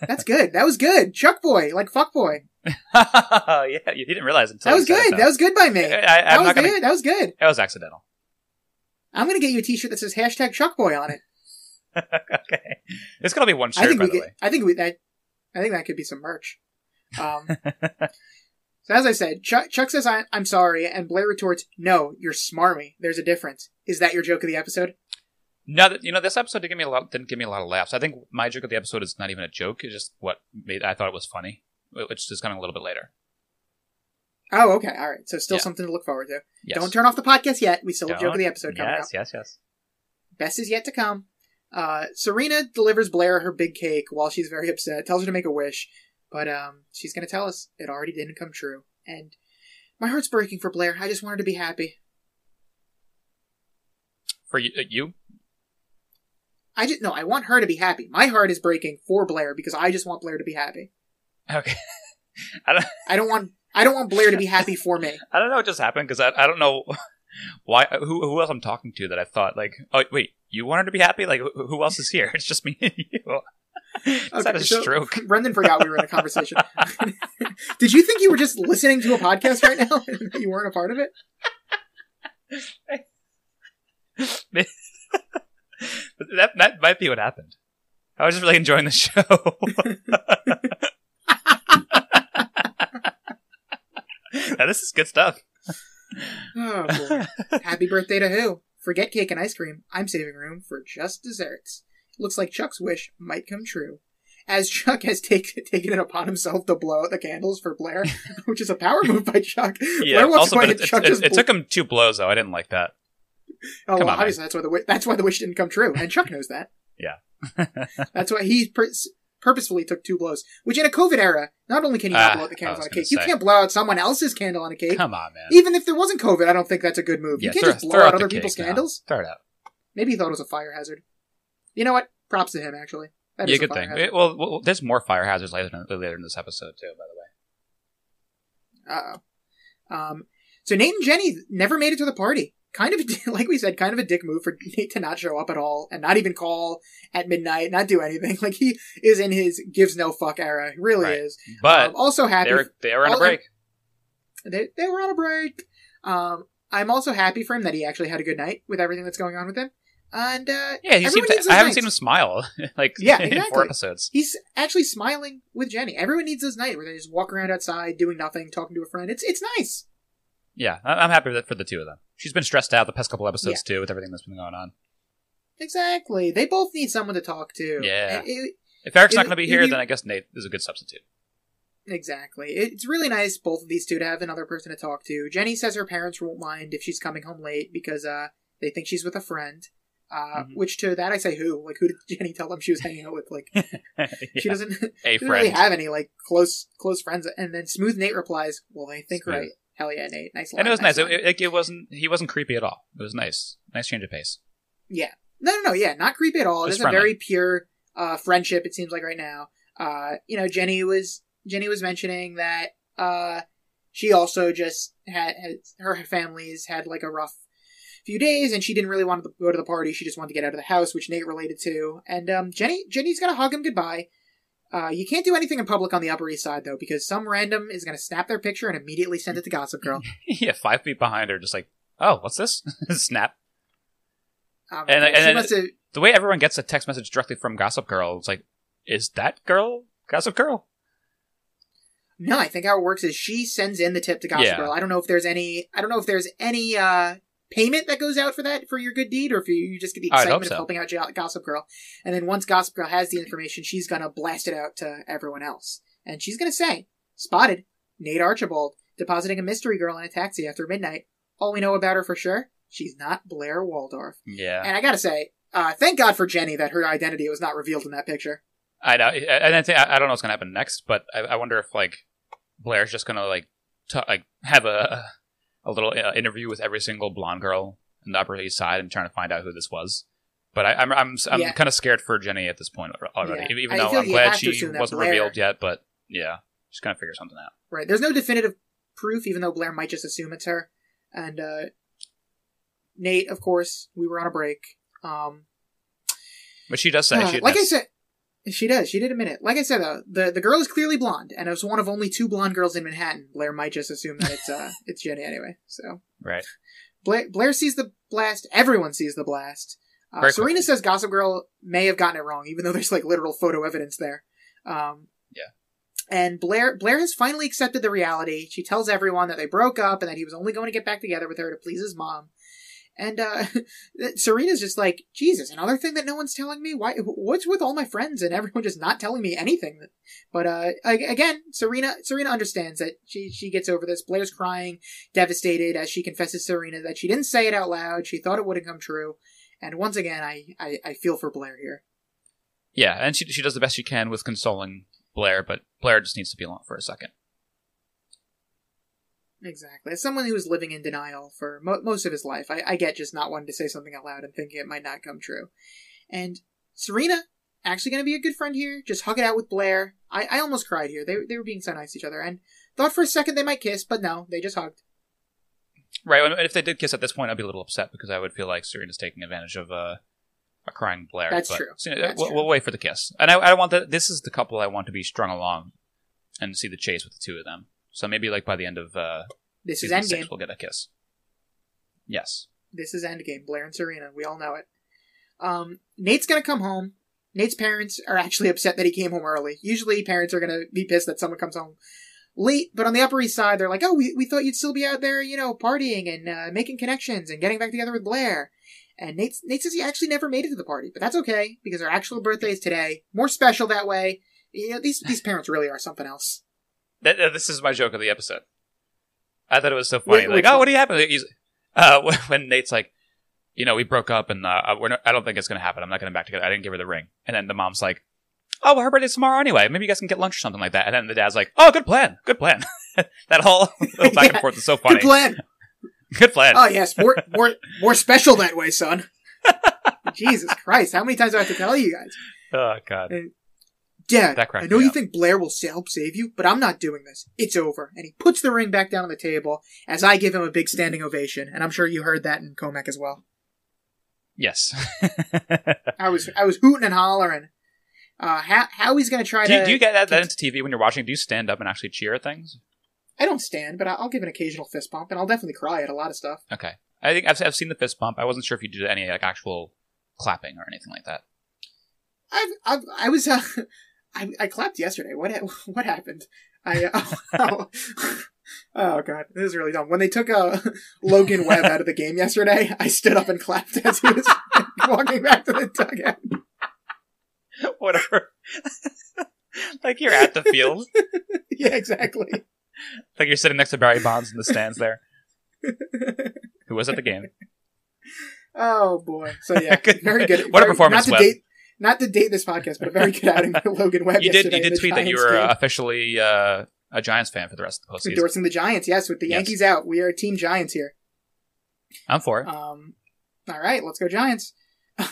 That's good. That was good. Chuck boy, like fuck boy. yeah, you didn't realize until That was it, good. That was good by me. I, I, That was gonna. good. That was good. That was accidental. I'm gonna get you a T-shirt that says hashtag Chuck boy on it. okay, it's gonna be one I shirt, think by we the get, I think we that. I think that could be some merch. Um, so as I said, Chuck, Chuck says I, I'm sorry, and Blair retorts, "No, you're smarmy. There's a difference. Is that your joke of the episode?" No, you know this episode didn't give me a lot. Didn't give me a lot of laughs. I think my joke of the episode is not even a joke. It's just what made I thought it was funny, which is coming a little bit later. Oh, okay, all right. So still Yeah. something to look forward to. Yes. Don't turn off the podcast yet. We still have joke Don't. of the episode coming Yes, up. yes, yes. Yes. Best is yet to come. Uh, Serena delivers Blair her big cake while she's very upset. Tells her to make a wish, but um, she's gonna tell us it already didn't come true. And my heart's breaking for Blair. I just want her to be happy. For you, uh, you, I just no. I want her to be happy. My heart is breaking for Blair because I just want Blair to be happy. okay. I don't. I don't want. I don't want Blair to be happy for me. I don't know what just happened because I, I don't know why. Who who else I'm talking to that I thought like oh wait you want her to be happy like who, who else is here? It's just me and you. Is that a so- stroke? Brendan forgot we were in a conversation. Did you think you were just listening to a podcast right now and you weren't a part of it? that that might be what happened. I was just really enjoying the show. Now, this is good stuff. Oh boy. Happy birthday to who? Forget cake and ice cream. I'm saving room for just desserts. Looks like Chuck's wish might come true. As Chuck has take, taken it upon himself to blow out the candles for Blair, which is a power move by Chuck. Yeah. Also, but it, it, Chuck it, just it took him two blows though. I didn't like that. Oh, come well, on, obviously that's why the that's why the wish didn't come true, and Chuck knows that. Yeah. that's why he pur- purposefully took two blows. Which in a COVID era, not only can you not Ah, blow out the candles on a cake, you can't blow out someone else's candle on a cake. Come on, man. Even if there wasn't COVID, I don't think that's a good move. Yeah, you can't throw- just blow throw out other people's now. candles. Throw it out. Maybe he thought it was a fire hazard. You know what? Props to him, actually. That yeah, good thing. It- well, well, there's more fire hazards later in, later in this episode too. By the way. Uh-oh. Um, so Nate and Jenny never made it to the party. Kind of, like we said, kind of a dick move for Nate to not show up at all and not even call at midnight, not do anything. Like he is in his gives no fuck era. He really Right. is. But Um, also happy. they were they were on a break. they, they were on a break. Um, I'm also happy for him that he actually had a good night with everything that's going on with him. And, uh, Yeah, he. To, I haven't seen him smile like Yeah, in exactly. four episodes. he's actually smiling with Jenny. Everyone needs this night where they just walk around outside doing nothing, talking to a friend. It's, it's nice. Yeah, I- I'm happy with- for the two of them. She's been stressed out the past couple episodes too with everything that's been going on. Exactly. They both need someone to talk to. Yeah. It- it- If Eric's not It- going to be it- here, you- then I guess Nate is a good substitute. exactly. It's really nice, both of these two, to have another person to talk to. Jenny says her parents won't mind if she's coming home late because uh, they think she's with a friend. Uh, Mhm. Which to that I say who? Like, who did Jenny tell them she was hanging out with? Like, she Yeah, doesn't, a doesn't really have any like close close friends. And then Smooth Nate replies, "Well, they think Smooth. right. Hell yeah, Nate. Nice line. and it was nice. line." It, it, it wasn't. He wasn't creepy at all. It was nice. Nice change of pace. Yeah. No, no, no. Yeah, not creepy at all. Just It's a very pure uh, friendship. It seems like right now. Uh, you know, Jenny was Jenny was mentioning that uh, she also just had, had her family's had like a rough few days, and she didn't really want to go to the party. She just wanted to get out of the house, which Nate related to. And um, Jenny Jenny's gonna hug him goodbye. Uh, you can't do anything in public on the Upper East Side though, because some random is gonna snap their picture and immediately send it to Gossip Girl. yeah, five feet behind her, just like, oh, what's this? Snap. Um, And- and then- The way everyone gets a text message directly from Gossip Girl, it's like, is that girl Gossip Girl? No, I think how it works is she sends in the tip to Gossip Yeah. Girl. I don't know if there's any. I don't know if there's any uh, payment that goes out for that for your good deed, or if you, just get the excitement so. of helping out Gossip Girl. And then once Gossip Girl has the information, she's gonna blast it out to everyone else, and she's gonna say, "Spotted Nate Archibald depositing a mystery girl in a taxi after midnight. All we know about her for sure, she's not Blair Waldorf." Yeah, And I gotta say, uh, thank God for Jenny that her identity was not revealed in that picture. I know. And I think I don't know what's gonna happen next, but I, I wonder if like Blair's just gonna like t- like have a a little uh, interview with every single blonde girl in the Upper East Side and trying to find out who this was. But I, I'm I'm I'm Yeah. kind of scared for Jenny at this point already. Yeah. Even though I'm glad she wasn't Blair- revealed yet, but yeah, she's gonna figure something out. Right. There's no definitive proof, even though Blair might just assume it's her. And uh, Nate, of course, we were on a break. Um, But she does say uh, she like I said, she does. She did admit it. Like I said, though, the the girl is clearly blonde, and as one of only two blonde girls in Manhattan, Blair might just assume that it's uh it's Jenny anyway. So right. Blair, Blair sees the blast. Everyone sees the blast. Uh, Serena says Gossip Girl may have gotten it wrong, even though there's like literal photo evidence there. Um, Yeah. And Blair Blair has finally accepted the reality. She tells everyone that they broke up and that he was only going to get back together with her to please his mom. And uh, Serena's just like, Jesus, another thing that no one's telling me. Why? What's with all my friends and everyone just not telling me anything? But uh, again, Serena Serena understands that she she gets over this. Blair's crying, devastated as she confesses Serena that she didn't say it out loud. She thought it wouldn't come true. And once again, I, I, I feel for Blair here. Yeah, and she she does the best she can with consoling Blair, but Blair just needs to be alone for a second. Exactly. As someone who was living in denial for mo- most of his life, I, I get just not wanting to say something out loud and thinking it might not come true. And Serena, actually going to be a good friend here. Just hug it out with Blair. I, I almost cried here. They, they were being so nice to each other. And thought for a second they might kiss, but no, they just hugged. Right. and If they did kiss at this point, I'd be a little upset because I would feel like Serena's taking advantage of uh, a crying Blair. That's but, true. so, you know, That's we'll, true. we'll wait for the kiss, and I, I want that. This is the couple I want to be strung along, and see the chase with the two of them. So maybe like by the end of uh, This is Endgame. six, we'll get a kiss. Yes. This is Endgame. Blair and Serena. We all know it. Um, Nate's gonna come home. Nate's parents are actually upset that he came home early. Usually, parents are gonna be pissed that someone comes home late, but on the Upper East Side, they're like, "Oh, we, we thought you'd still be out there, you know, partying and uh, making connections and getting back together with Blair." And Nate, Nate says he actually never made it to the party, but that's okay because her actual birthday is today. More special that way. You know, these these parents really are something else. That, uh, this is my joke of the episode. I thought it was so funny. Wait, like, which oh, what do you happen? He's, uh, when- Nate's like, you know, we broke up and uh, we're not, I don't think it's going to happen. I'm not going getting back together. I didn't give her the ring. And then the mom's like, oh, well, her birthday's tomorrow anyway. Maybe you guys can get lunch or something like that. And then the dad's like, oh, good plan. Good plan. that whole little back and forth is so funny. Good plan. Good plan. Oh yes, more more more special that way, son. Jesus Christ, how many times do I have to tell you guys? Oh, God. Dad, That I know you up. think Blair will help save you, but I'm not doing this. It's over. And he puts the ring back down on the table as I give him a big standing ovation. And I'm sure you heard that in Comac as well. Yes. I was I was hooting and hollering. Uh, how how he's gonna try do, you, to? do you get that, that into TV when you're watching? Do you stand up and actually cheer at things? I don't stand, but I'll give an occasional fist bump, and I'll definitely cry at a lot of stuff. Okay. I think I've, I've seen the fist bump. I wasn't sure if you did any like actual clapping or anything like that. I've, I've I was uh, I, I clapped yesterday. What what happened? I uh, oh, oh god, this is really dumb. When they took uh, Logan Webb out of the game yesterday, I stood up and clapped as he was walking back to the dugout. Whatever. like you're at the field. Yeah, exactly. Like you're sitting next to Barry Bonds in the stands there, who was at the game. Oh boy. So yeah, Good- very good. what a performance, Not to Webb. date, not to date this podcast, but a very good outing by Logan Webb. You did. You did tweet that you were uh, officially uh, a Giants fan for the rest of the postseason. endorsing the Giants. Yes, with the Yes. Yankees out, we are Team Giants here. I'm for it. Um, all right, let's go Giants.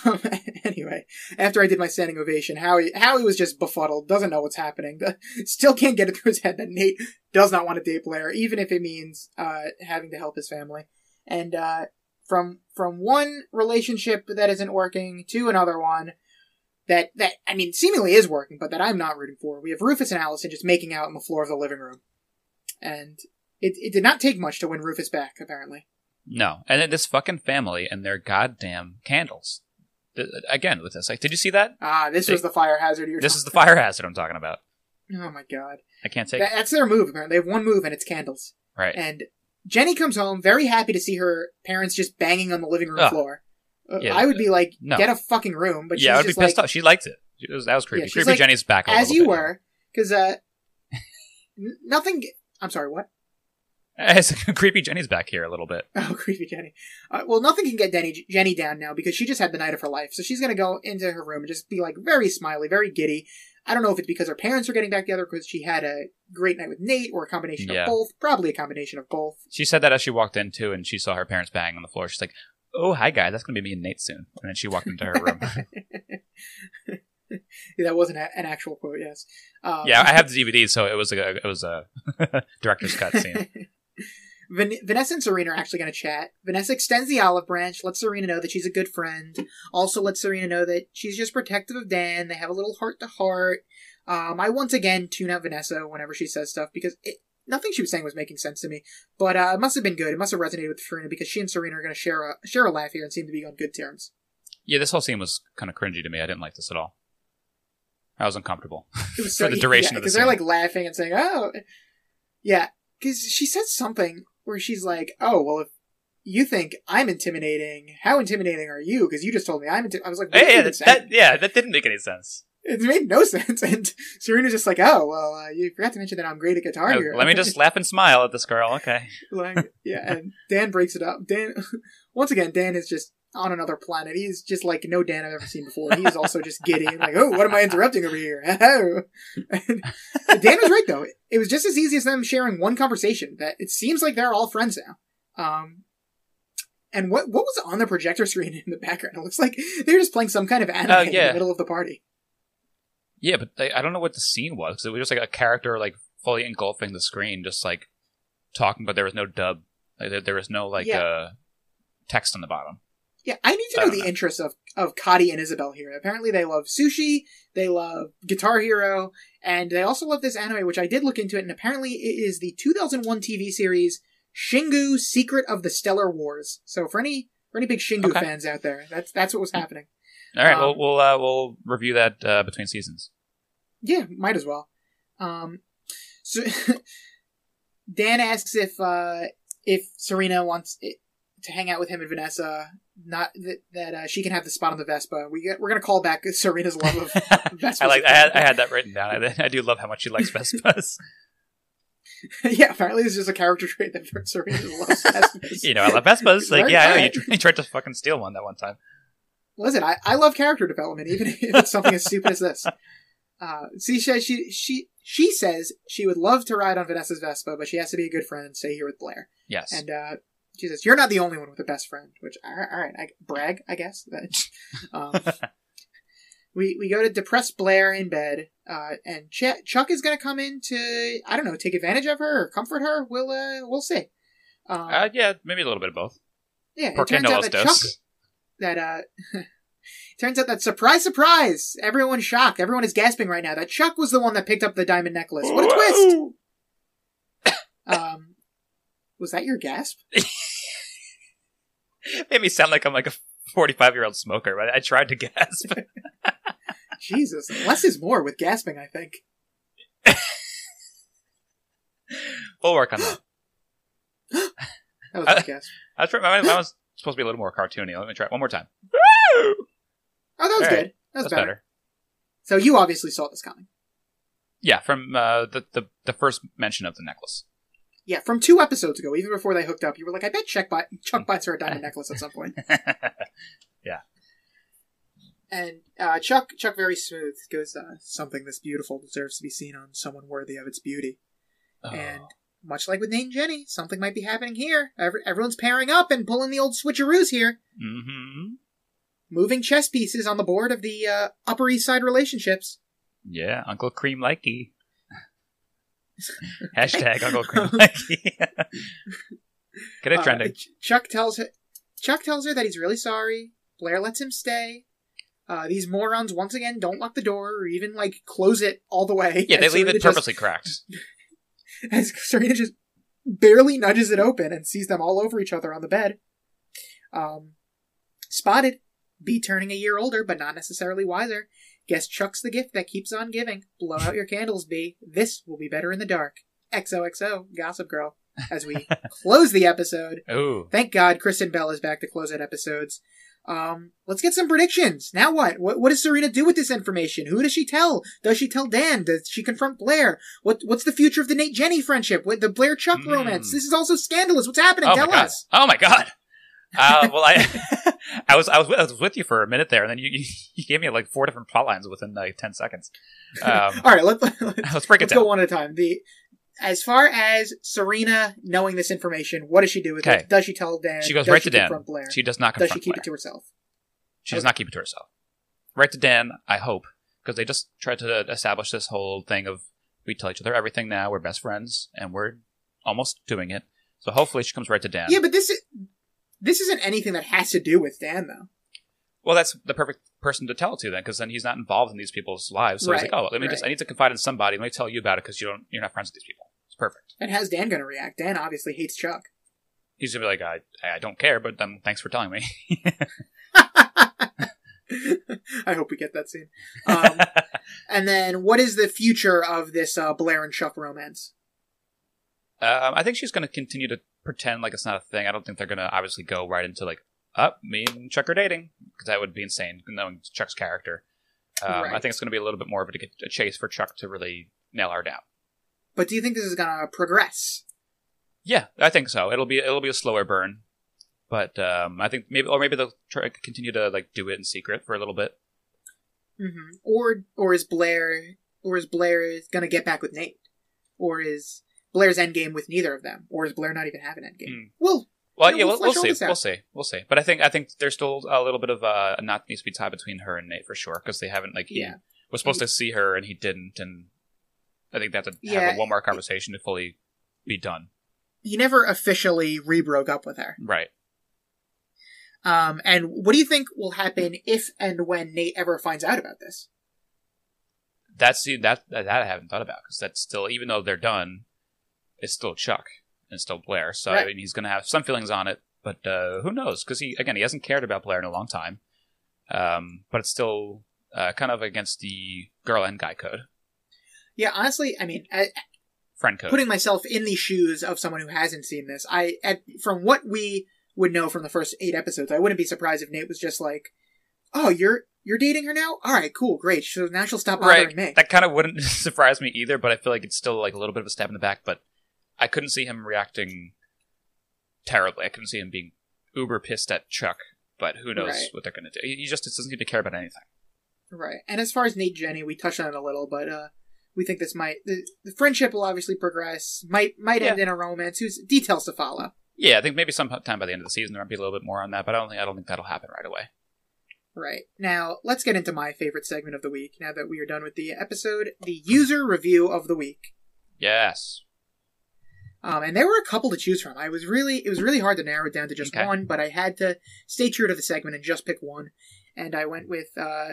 Um, anyway, after I did my standing ovation, Howie Howie was just befuddled, doesn't know what's happening, still can't get it through his head that Nate does not want to date Blair, even if it means uh, having to help his family. And uh, from from one relationship that isn't working to another one that that I mean seemingly is working, but that I'm not rooting for. We have Rufus and Allison just making out on the floor of the living room, and it it did not take much to win Rufus back, apparently. No, and then this fucking family and their goddamn candles. Again, with this, like, did you see that? Ah, this was the fire hazard. You're This is the fire hazard I'm talking about. Oh my god, I can't take. that, that's their move. Apparently, they have one move and it's candles. Right. And Jenny comes home very happy to see her parents just banging on the living room Ugh. floor. Yeah. I would be like, No. get a fucking room. But yeah, I would be pissed like, off. She liked it. She was, that was creepy. Yeah, creepy like, Jenny's back. As you bit. were, because uh, nothing. I'm sorry, what? As creepy Jenny's back here a little bit. Oh, creepy Jenny. Uh, well, nothing can get Denny, Jenny down now because she just had the night of her life. So she's gonna go into her room and just be like very smiley, very giddy. I don't know if it's because her parents are getting back together because she had a great night with Nate or a combination Yeah. of both. Probably a combination of both. She said that as she walked in too, and she saw her parents banging on the floor. She's like, "Oh, hi guys, that's gonna be me and Nate soon." And then she walked into her room. that wasn't an actual quote, yes. Um, yeah, I have the DVD, so it was a it was a director's cut scene. Van- Vanessa and Serena are actually going to chat. Vanessa extends the olive branch, lets Serena know that she's a good friend. Also lets Serena know that she's just protective of Dan. They have a little heart to heart. Um, I once again tune out Vanessa whenever she says stuff because it, nothing she was saying was making sense to me. But uh, it must have been good. It must have resonated with Serena because she and Serena are going to share a share a laugh here and seem to be on good terms. Yeah, this whole scene was kind of cringy to me. I didn't like this at all. I was uncomfortable. It was For the duration of the scene. because they're like laughing and saying, "Oh, yeah," because she says something where she's like, "Oh, well, if you think I'm intimidating, how intimidating are you? Because you just told me I'm." Inti-. I was like, Hey, yeah, that, that- yeah, that didn't make any sense. It made no sense, and Serena's just like, "Oh, well, uh, you forgot to mention that I'm great at guitar Uh, here." let me just laugh and smile at this girl. Okay. like, yeah, and Dan breaks it up. Dan, once again, Dan is just on another planet. He's just like no Dan I've ever seen before. He's also just giddy and like, oh, what am I interrupting over here? Oh. Dan was right though. It was just as easy as them sharing one conversation. That it seems like they're all friends now. Um, and what what was on the projector screen in the background? It looks like they're just playing some kind of anime Oh, in the middle of the party. Yeah, but I, I don't know what the scene was. 'cause it was just like a character like fully engulfing the screen, just like talking, but there was no dub. Like, there, there was no like Yeah. uh, text on the bottom. Yeah, I need to I know the know. interests of of Kati and Isabel here. Apparently, they love sushi, they love Guitar Hero, and they also love this anime, which I did look into it. And apparently, it is the 2001 TV series Shingu: Secret of the Stellar Wars. So for any for any big Shingu Okay. fans out there, that's that's what was happening. All right, Um, well we'll uh, we'll review that uh, between seasons. Yeah, might as well. Um, so Dan asks if uh, if Serena wants it, to hang out with him and Vanessa. Not that, that uh, she can have the spot on the Vespa. We get, we're gonna call back Serena's love of Vespas. I like. I had, I had that written down. I, I do love how much she likes Vespas. yeah, apparently it's just a character trait that Serena loves Vespas. you know, I love Vespas. Like, Right, yeah, I know you, you tried to fucking steal one that one time. Listen, I, I love character development, even if it's something as stupid as this. Uh, she, she she she says she would love to ride on Vanessa's Vespa, but she has to be a good friend and stay here with Blair. Yes. And uh, she says, "You're not the only one with a best friend." Which, all right, all right I, brag, I guess. um, we we go to depressed Blair in bed, uh, and Ch- Chuck is going to come in to I don't know take advantage of her or comfort her. We'll uh, we'll see. Um, uh, yeah, maybe a little bit of both. yeah, it turns out that Chuck. That uh. Turns out that surprise, surprise! Everyone's shocked. Everyone is gasping right now. That Chuck was the one that picked up the diamond necklace. What a twist! Um, was that your gasp? Made me sound like I'm like a 45 year old smoker, but I tried to gasp. Jesus, less is more with gasping. I think. we'll work on that. That was my gasp. I was, mine mine was supposed to be a little more cartoony. Let me try it one more time. Oh, that was All right. good. That was That's better. better. So you obviously saw this coming. Yeah, from uh, the, the the first mention of the necklace. Yeah, from two episodes ago, even before they hooked up, you were like, I bet Chuck, buy- Chuck buys her a diamond necklace at some point. Yeah. And uh, Chuck, Chuck, very smooth, goes, uh, "Something this beautiful deserves to be seen on someone worthy of its beauty." And much like with Nate and Jenny, something might be happening here. Every- everyone's pairing up and pulling the old switcheroos here, hmm moving chess pieces on the board of the uh, Upper East Side relationships. Yeah, Uncle Cream Likey. Hashtag Uncle Cream Likey. Get it Uh, trending. Ch- Chuck tells her, Chuck tells her that he's really sorry. Blair lets him stay. Uh, these morons once again don't lock the door or even like close it all the way. yeah, they leave it just- purposely cracked. as Serena just barely nudges it open and sees them all over each other on the bed. Um, spotted. be turning a year older, but not necessarily wiser. Guess Chuck's the gift that keeps on giving. Blow out your candles, B. This will be better in the dark. XOXO, Gossip Girl. as we close the episode. Ooh. Thank God Kristen Bell is back to close out episodes. Um, let's get some predictions. Now what? what? What does Serena do with this information? Who does she tell? Does she tell Dan? Does she confront Blair? What What's the future of the Nate Jenny friendship? With the Blair Chuck Mm. romance? This is also scandalous. What's happening? Oh tell us. Oh my god. Uh, well, I, I was, I was, with, I was with you for a minute there, and then you, you, you gave me like four different plot lines within like ten seconds. Um, All right, let, let's let's break it let's down. go one at a time. The as far as Serena knowing this information, what does she do with Okay. it? Does she tell Dan? She goes Does right she to Dan. Blair? She does not does she keep Blair. it to herself? She does not keep it to herself. Right to Dan, I hope, because they just tried to establish this whole thing of we tell each other everything now. We're best friends, and we're almost doing it. So hopefully, she comes right to Dan. Yeah, but this is this isn't anything that has to do with Dan, though. Well, that's the perfect person to tell it to then, because then he's not involved in these people's lives. So he's like, oh, let me just I need to confide in somebody. Let me tell you about it because you don't, you're not friends with these people. Perfect. And how's Dan going to react? Dan obviously hates Chuck. He's gonna be like, I, I don't care, but then thanks for telling me. I hope we get that scene. Um, and then, what is the future of this uh, Blair and Chuck romance? um, I think she's gonna continue to pretend like it's not a thing. I don't think they're gonna obviously go right into like, up, me and Chuck are dating, because that would be insane knowing Chuck's character. Um, I think it's gonna be a little bit more of a, a chase for Chuck to really nail her down. But do you think this is going to progress? Yeah, I think so. It'll be it'll be a slower burn, but um, I think maybe or maybe they'll try continue to like do it in secret for a little bit. hmm Or or is Blair or is Blair going to get back with Nate? Or is Blair's endgame with neither of them? Or is Blair not even have an endgame? Hmm. Well, Well, Yeah, yeah, we'll we'll, we'll see. We'll see. We'll see. But I think I think there's still a little bit of uh, a knot needs to be tied between her and Nate for sure because they haven't like he Yeah. was supposed to see her and he didn't, and I think that's have Yeah. have a one more conversation to fully be done. he never officially re-broke up with her. Right. Um, and what do you think will happen if and when Nate ever finds out about this? That's the that that I haven't thought about because that's still even though they're done, it's still Chuck and still Blair. So I mean, he's gonna have some feelings on it, but uh, who knows? Because he again he hasn't cared about Blair in a long time. Um, but it's still uh, kind of against the girl and guy code, Yeah, honestly, I mean, I, friend code. putting myself in the shoes of someone who hasn't seen this, I at, from what we would know from the first eight episodes, I wouldn't be surprised if Nate was just like, "Oh, you're you're dating her now? All right, cool, great. So now she'll stop bothering right. me." That kind of wouldn't surprise me either, but I feel like it's still like a little bit of a stab in the back. But I couldn't see him reacting terribly. I couldn't see him being uber pissed at Chuck. But who knows Right. what they're going to do? He he just doesn't seem to care about anything. Right. And as far as Nate Jenny, we touched on it a little, but uh we think this might the, the friendship will obviously progress, might might end in a romance. Who's details to follow. Yeah, I think maybe sometime by the end of the season there might be a little bit more on that, but I don't think I don't think that'll happen right away. Right. Now, let's get into my favorite segment of the week. Now that we are done with the episode, the user review of the week. Yes. Um, and there were a couple to choose from. I was really, it was really hard to narrow it down to just Okay. one, but I had to stay true to the segment and just pick one. And I went with, uh,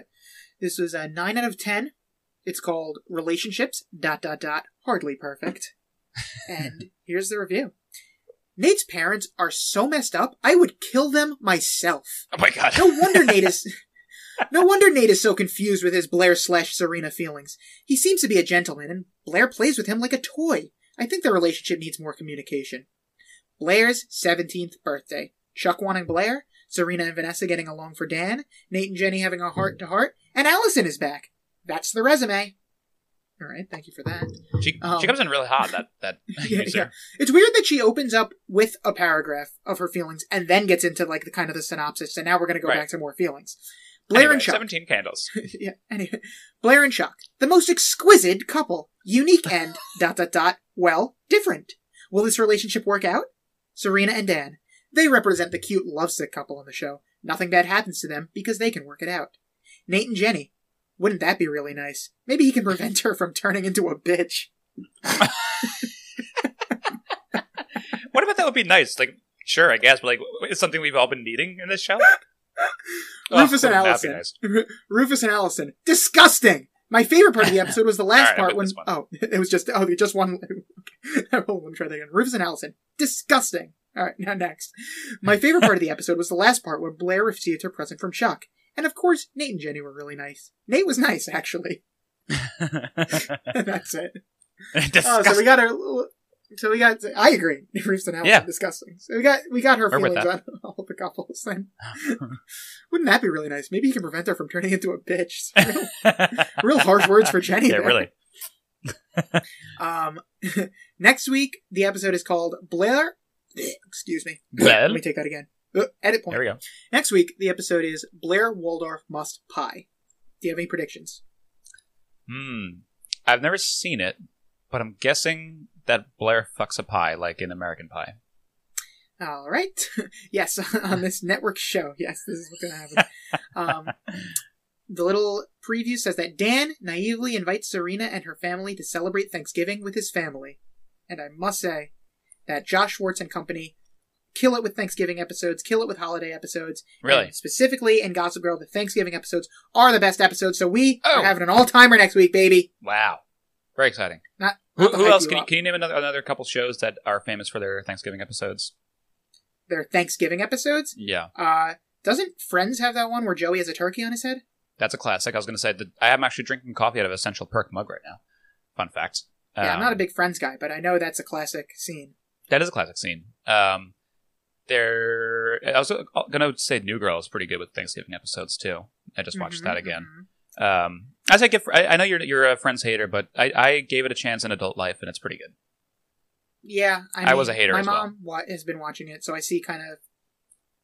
this was a 9 out of 10. It's called Relationships, dot, dot, dot, hardly perfect. and here's the review. Nate's parents are so messed up, I would kill them myself. Oh my god. No wonder Nate is. No wonder Nate is so confused with his Blair slash Serena feelings. He seems to be a gentleman, and Blair plays with him like a toy. I think their relationship needs more communication. Blair's 17th birthday. Chuck wanting Blair, Serena and Vanessa getting along for Dan, Nate and Jenny having a heart to heart, and Allison is back. That's the resume. Alright, thank you for that. she, um, she comes in really hot. That that Yeah, yeah. It's weird that she opens up with a paragraph of her feelings and then gets into like the kind of the synopsis, and now we're gonna go Right. back to more feelings. Blair Anyway, and Chuck. Seventeen candles. yeah. Anyway, Blair and Chuck, the most exquisite couple, unique and dot dot dot. Well, different. Will this relationship work out? Serena and Dan, they represent the cute lovesick couple on the show. Nothing bad happens to them because they can work it out. Nate and Jenny, wouldn't that be really nice? Maybe he can prevent her from turning into a bitch. What about that would be nice? Like, sure, I guess, but like, it's something we've all been needing in this show. Oh, Rufus and that be Allison. nice? Rufus and Allison, disgusting. My favorite part of the episode was the last right, part when pick this one. oh it was just oh just one. Let me try that again. Rufus and Allison, disgusting. All right, now next. My favorite part of the episode was the last part when Blair received her present from Chuck, and of course Nate and Jenny were really nice. Nate was nice actually. That's it. Oh, so we got our So we got. I agree. Rufus and Allison Yeah. disgusting. So we got we got her feelings on all the couples. Then wouldn't that be really nice? Maybe you can prevent her from turning into a bitch. Real, real harsh words for Jenny. yeah, there. really. Um, next week the episode is called Blair. Excuse me. Well, Let me take that again. Uh, edit point. there we go. Next week the episode is Blair Waldorf must pie. Do you have any predictions? Hmm. I've never seen it, but I'm guessing that Blair fucks a pie like in American Pie. All right. yes, on this network show. Yes, this is what's going to happen. Um, the little preview says that Dan naively invites Serena and her family to celebrate Thanksgiving with his family. And I must say that Josh Schwartz and company kill it with Thanksgiving episodes, kill it with holiday episodes. Really? And specifically in Gossip Girl, the Thanksgiving episodes are the best episodes. So we Oh. are having an all timer next week, baby. Wow. Very exciting. Not, Who, not to who else? you Can you, can you name another, another couple shows that are famous for their Thanksgiving episodes? Their Thanksgiving episodes. Yeah. Uh, doesn't Friends have that one where Joey has a turkey on his head? That's a classic. I was going to say that I am actually drinking coffee out of a Central Perk mug right now. Fun fact. Yeah, I'm not a Um, big Friends guy, but I know that's a classic scene. That is a classic scene. Um, there. I was going to say New Girl is pretty good with Thanksgiving episodes too. I just watched Mhm, that again. mhm. Um, I say, give, I, I know you're you're a Friends hater, but I, I gave it a chance in adult life, and it's pretty good. Yeah, I, I was a hater My as well. mom wa- has been watching it, so I see kind of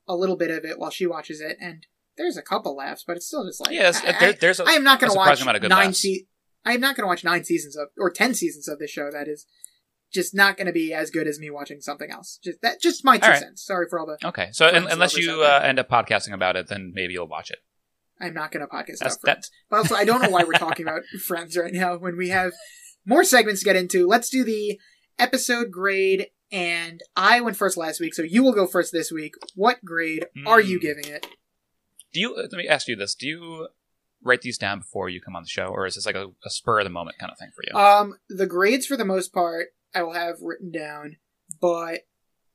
a little bit of it while she watches it, and there's a couple laughs, but it's still just like yes, I, there, there's a, I, I am not going to watch amount of good nine se- I am not going to watch nine seasons of or ten seasons of this show. That is just not going to be as good as me watching something else. Just that, just my two right. cents. Sorry for all the. Okay, so un- unless you uh, end up podcasting about it, then maybe you'll watch it. I'm not going to podcast That's about Friends. But also, I don't know why we're talking about Friends right now when we have more segments to get into. Let's do the episode grade, and I went first last week, so you will go first this week. What grade are you Mm. giving it? Do you? Let me ask you this: Do you write these down before you come on the show, or is this like a, a spur of the moment kind of thing for you? Um, the grades for the most part I will have written down, but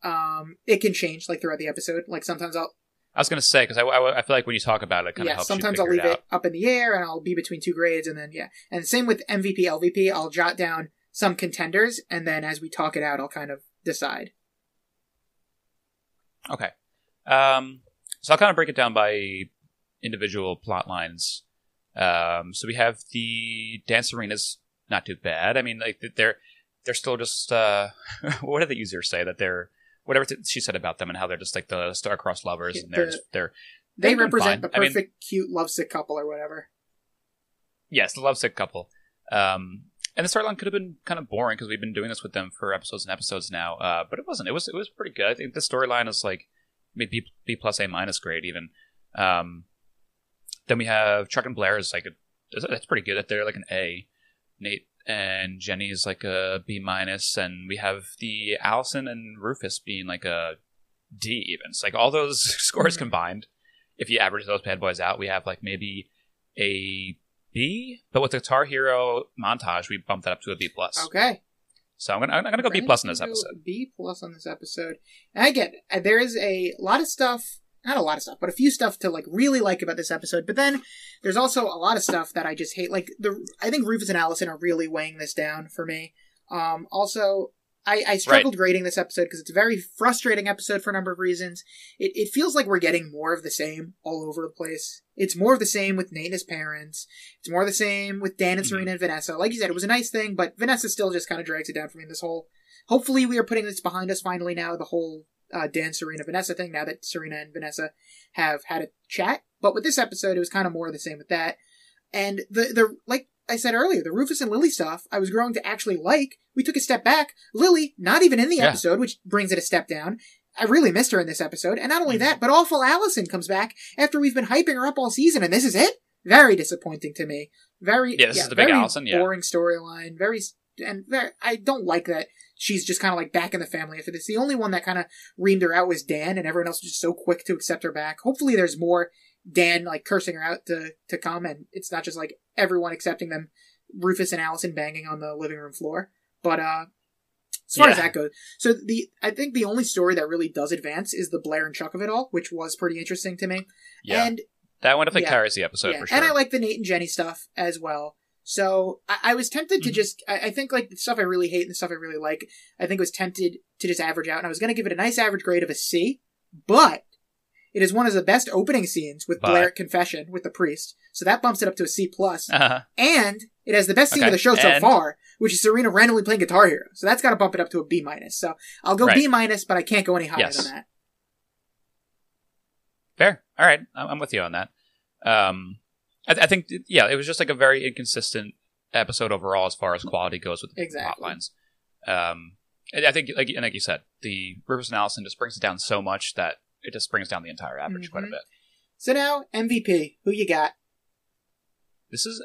um, it can change like throughout the episode. Like sometimes I'll I was going to say because I, I, I feel like when you talk about it, it kind of yeah, helps sometimes I'll leave it it up in the air and I'll be between two grades, and then yeah, and same with MVP LVP. I'll jot down some contenders, and then as we talk it out, I'll kind of decide. Okay. Um, so I'll kind of break it down by individual plot lines. Um, so we have the dance arenas, not too bad. I mean, like they're they're still just uh, what did the user say that they're whatever t- she said about them and how they're just like the star-crossed lovers and they're the- just, they're They represent fine. the I mean- perfect, cute, lovesick couple or whatever. yes, the lovesick couple. Um, and the storyline could have been kind of boring because we've been doing this with them for episodes and episodes now. Uh, but it wasn't. It was it was pretty good. I think the storyline is like maybe B, B plus A minus grade even. Um, then we have Chuck and Blair is like a that's pretty good. That they're like an A. Nate and Jenny is like a B minus, and we have the Allison and Rufus being like a D even. It's like all those scores Mhm. combined. If you average those bad boys out, we have like maybe a B, but with the Guitar Hero montage, we bumped that up to a B plus. Okay. So I'm gonna I'm gonna go B plus in this episode. B plus on this episode. And I get it. there is a lot of stuff, not a lot of stuff, but a few stuff to like really like about this episode. But then there's also a lot of stuff that I just hate. Like the, I think Rufus and Allison are really weighing this down for me. Um, also. I, I struggled grading this episode because it's a very frustrating episode for a number of reasons. It, it feels like we're getting more of the same all over the place. It's more of the same with Nate and his parents. It's more of the same with Dan and Mhm. Serena and Vanessa. Like you said, it was a nice thing, but Vanessa still just kind of drags it down for me in this whole hopefully we are putting this behind us finally now the whole uh, dan serena vanessa thing now that serena and vanessa have had a chat but with this episode it was kind of more of the same with that and the the like i said earlier the rufus and lily stuff i was growing to actually like we took a step back lily not even in the Yeah. episode which brings it a step down I really missed her in this episode, and not only Mhm. that, but awful Allison comes back after we've been hyping her up all season, and this is it. Very disappointing to me. Very Yeah, this is the big Allison, yeah. boring storyline. Very and very, I don't like that she's just kind of like back in the family after this. The only one that kind of reamed her out was Dan, and everyone else was just so quick to accept her back. Hopefully, there's more Dan like cursing her out to to come, and it's not just like everyone accepting them. Rufus and Allison banging on the living room floor, but uh. As far as that goes, so the I think the only story that really does advance is the Blair and Chuck of it all, which was pretty interesting to me. Yeah, And that one definitely yeah. carries the episode yeah, for sure. and I like the Nate and Jenny stuff as well. So I, I was tempted to Mhm. just, I, I think like the stuff I really hate and the stuff I really like, I think was tempted to just average out. And I was going to give it a nice average grade of a C, but it is one of the best opening scenes with But- Blair confession with the priest. So that bumps it up to a C plus. Uh, And it has the best scene Okay, of the show so far, which is Serena randomly playing Guitar Hero. So that's got to bump it up to a B minus. So I'll go Right. B minus, but I can't go any higher Yes. than that. fair. All right, I'm I'm with you on that. Um, I, th- I think yeah, it was just like a very inconsistent episode overall as far as quality goes with the Exactly. plot lines. Um, and I think like and like you said, the Rufus and Allison just brings it down so much that it just brings down the entire average quite a Mhm. bit. So now MVP, who you got? This is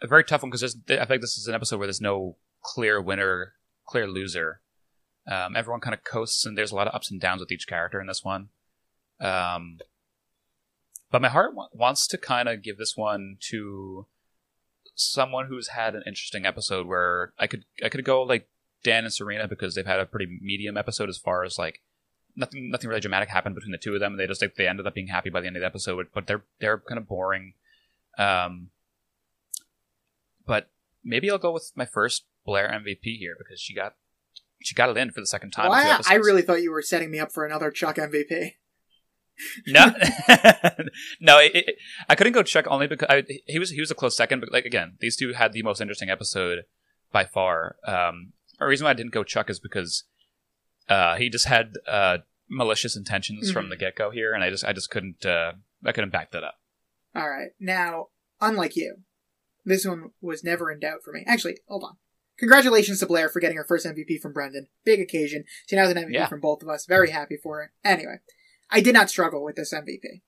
a very tough one because I think this is an episode where there's no clear winner, clear loser. Um, everyone kind of coasts, and there's a lot of ups and downs with each character in this one. Um, but my heart wa- wants to kind of give this one to someone who's had an interesting episode where I could I could go like Dan and Serena because they've had a pretty medium episode as far as like nothing nothing really dramatic happened between the two of them. They just like they ended up being happy by the end of the episode, but they're they're kind of boring. Um, but maybe I'll go with my first Blair MVP here because she got she got it in for the second time. two Wow, I really thought you were setting me up for another Chuck MVP. No, no. It, it, I couldn't go Chuck only because I, he was he was a close second. But like again, these two had the most interesting episode by far. Um, the reason why I didn't go Chuck is because uh, he just had uh, malicious intentions from Mhm. the get go here, and I just I just couldn't uh, I couldn't back that up. All right. Now, unlike you, this one was never in doubt for me. Actually, hold on. Congratulations to Blair for getting her first MVP from Brendan. Big occasion. She now has an MVP Yeah. from both of us. Very happy for her. Anyway, I did not struggle with this MVP.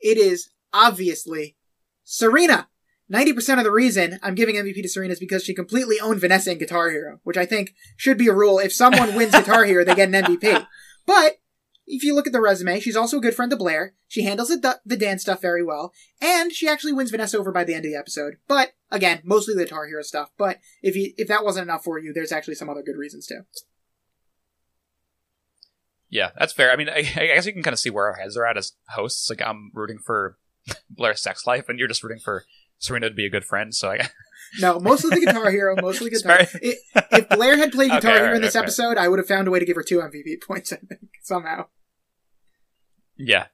It is obviously Serena. 90% of the reason I'm giving MVP to Serena is because she completely owned Vanessa in Guitar Hero, which I think should be a rule. If someone wins Guitar Hero, they get an MVP. But if you look at the resume, she's also a good friend to Blair. She handles the, the dance stuff very well. And she actually wins Vanessa over by the end of the episode. But again, mostly the Guitar Hero stuff. But if you if that wasn't enough for you, there's actually some other good reasons too. Yeah, that's fair. I mean, I, I guess you can kind of see where our heads are at as hosts. Like I'm rooting for Blair's sex life, and you're just rooting for Serena to be a good friend. So I, No, mostly the Guitar Hero, mostly Guitar. very- I- if Blair had played Guitar Okay, Hero in this okay. episode, I would have found a way to give her two MVP points. I think somehow. Yeah,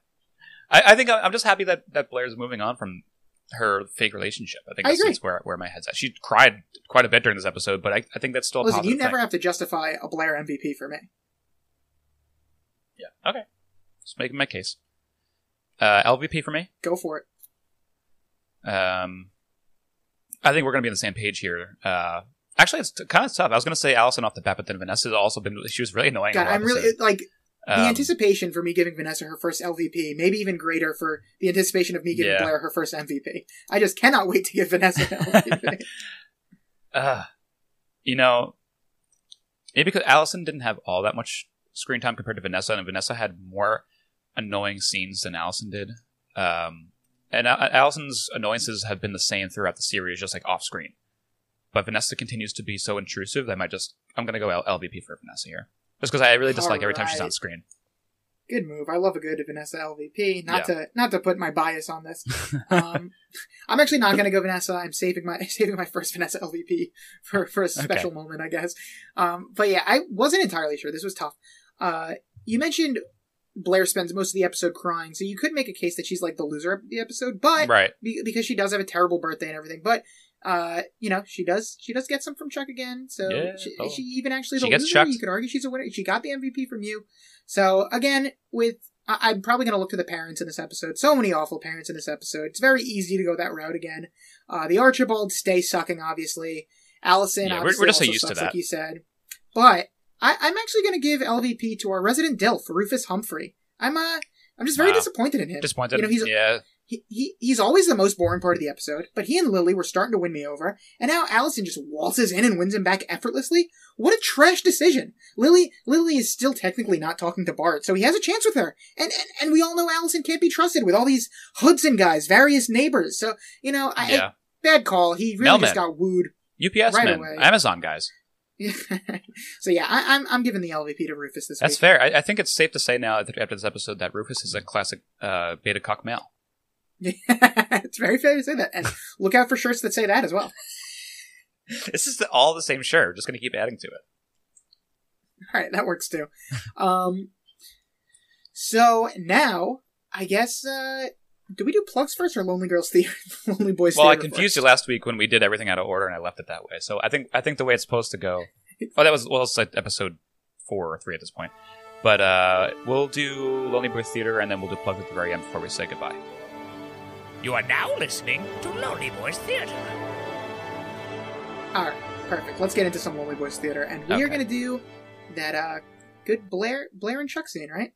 I, I think I'm just happy that that Blair's moving on from her fake relationship. I think I that's, that's where where my head's at. She cried quite a bit during this episode, but I, I think that's still a Listen, you never thing. have to justify a Blair MVP for me. Yeah. Okay. Just making my case. Uh, LVP for me. Go for it. Um, I think we're going to be on the same page here. Uh, actually, it's t- kind of tough. I was going to say Allison off the bat, but then Vanessa's also been. She was really annoying. God, I'm really episode. like the Um, anticipation for me giving Vanessa her first LVP, maybe even greater for the anticipation of me giving Yeah. Blair her first MVP. I just cannot wait to give Vanessa an LVP. uh, you know, maybe because Allison didn't have all that much screen time compared to Vanessa, and Vanessa had more annoying scenes than Allison did. Um, and uh, Allison's annoyances have been the same throughout the series, just like off screen. But Vanessa continues to be so intrusive that I might just I'm gonna go L- LVP for Vanessa here, just because I really dislike every time she's on screen. good move. I love a good Vanessa LVP. Not to not to put my bias on this. Um, I'm actually not going to go Vanessa. I'm saving my saving my first Vanessa LVP for for a special moment, I guess. Um, but yeah, I wasn't entirely sure. This was tough. Uh, you mentioned Blair spends most of the episode crying, so you could make a case that she's like the loser of the episode, but right. be- because she does have a terrible birthday and everything. But uh, you know, she does she does get some from Chuck again. So Yeah, she, oh. she even actually the loser. chucked. You could argue she's a winner. She got the MVP from you. So again, with I- I'm probably going to look to the parents in this episode. So many awful parents in this episode. It's very easy to go that route again. Uh, the Archibald stay sucking, obviously. Allison, Yeah, we're- we're just so used to sucks, that. like you said. But I, I'm actually going to give LVP to our resident Dilf, Rufus Humphrey. I'm uh, I'm just very Wow. disappointed in him. Disappointed. You know, he's yeah. he, he he's always the most boring part of the episode, but he and Lily were starting to win me over, and now Allison just waltzes in and wins him back effortlessly. What a trash decision! Lily Lily is still technically not talking to Bart, so he has a chance with her, and and, and we all know Allison can't be trusted with all these Hudson guys, various neighbors. So you know, I, yeah. bad call. He really Mailman. just got wooed. UPS right men, away. Amazon guys. so yeah, I, I'm I'm giving the LVP to Rufus this That's week. fair. I, I think it's safe to say now after this episode that Rufus is a classic uh, beta cock male. it's very fair to say that, and look out for shirts that say that as well. This is the, all the same shirt. We're just going to keep adding to it. All right, that works too. Um, so now I guess uh, do we do plugs first or Lonely Girls Theater? Lonely Boys Theater? Well, I confused first? you last week when we did everything out of order, and I left it that way. So I think I think the way it's supposed to go. Oh, that was well, it's like episode four or three at this point. But uh, we'll do Lonely Boys Theater, and then we'll do plugs at the very end before we say goodbye. You are now listening to Lonely Boys Theater. All right, perfect. Let's get into some Lonely Boys Theater, and we are going to do that uh, good Blair Blair and Chuck scene, right?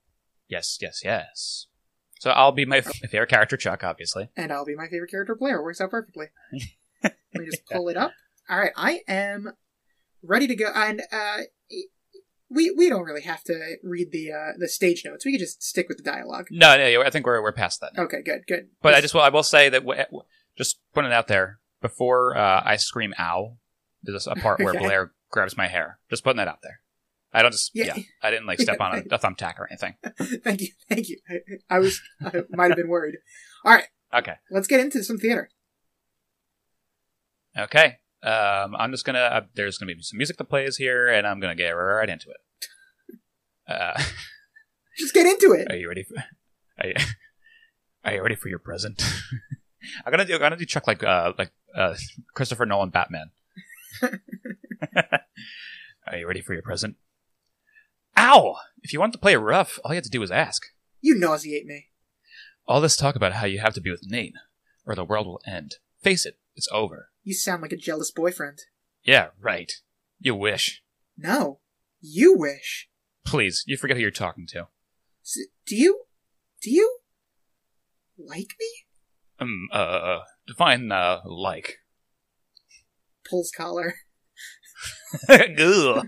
Yes, yes, yes. So I'll be my f- favorite character, Chuck, obviously. And I'll be my favorite character, Blair. Works out perfectly. Let me just pull it up. All right, I am ready to go. And uh, we we don't really have to read the uh, the stage notes. We can just stick with the dialogue. No, no, I think we're we're past that. Okay, good, good. But I just will I will say that w- w- just putting it out there before uh, I scream "ow," there's a part where Okay. Blair grabs my hair. Just putting that out there. I don't just Yeah. yeah. I didn't like step on a, a thumbtack or anything. thank you, thank you. I, I was I might have been worried. All right. Okay, Let's get into some theater. okay. Um, I'm just gonna. Uh, there's gonna be some music that plays here, and I'm gonna get right into it. Uh, Just get into it. are you ready? For, are you, are you ready for your present? I'm gonna do. I'm gonna do Chuck like uh like uh Christopher Nolan Batman. are you ready for your present? Ow! If you want to play rough, all you have to do is ask. You nauseate me. All this talk about how you have to be with Nate, or the world will end. Face it, it's over. You sound like a jealous boyfriend. Yeah, right. You wish. No, you wish. Please, you forget who you're talking to. S- do you? Do you like me? Um, uh, define, uh, like. Pulls collar. Ugh.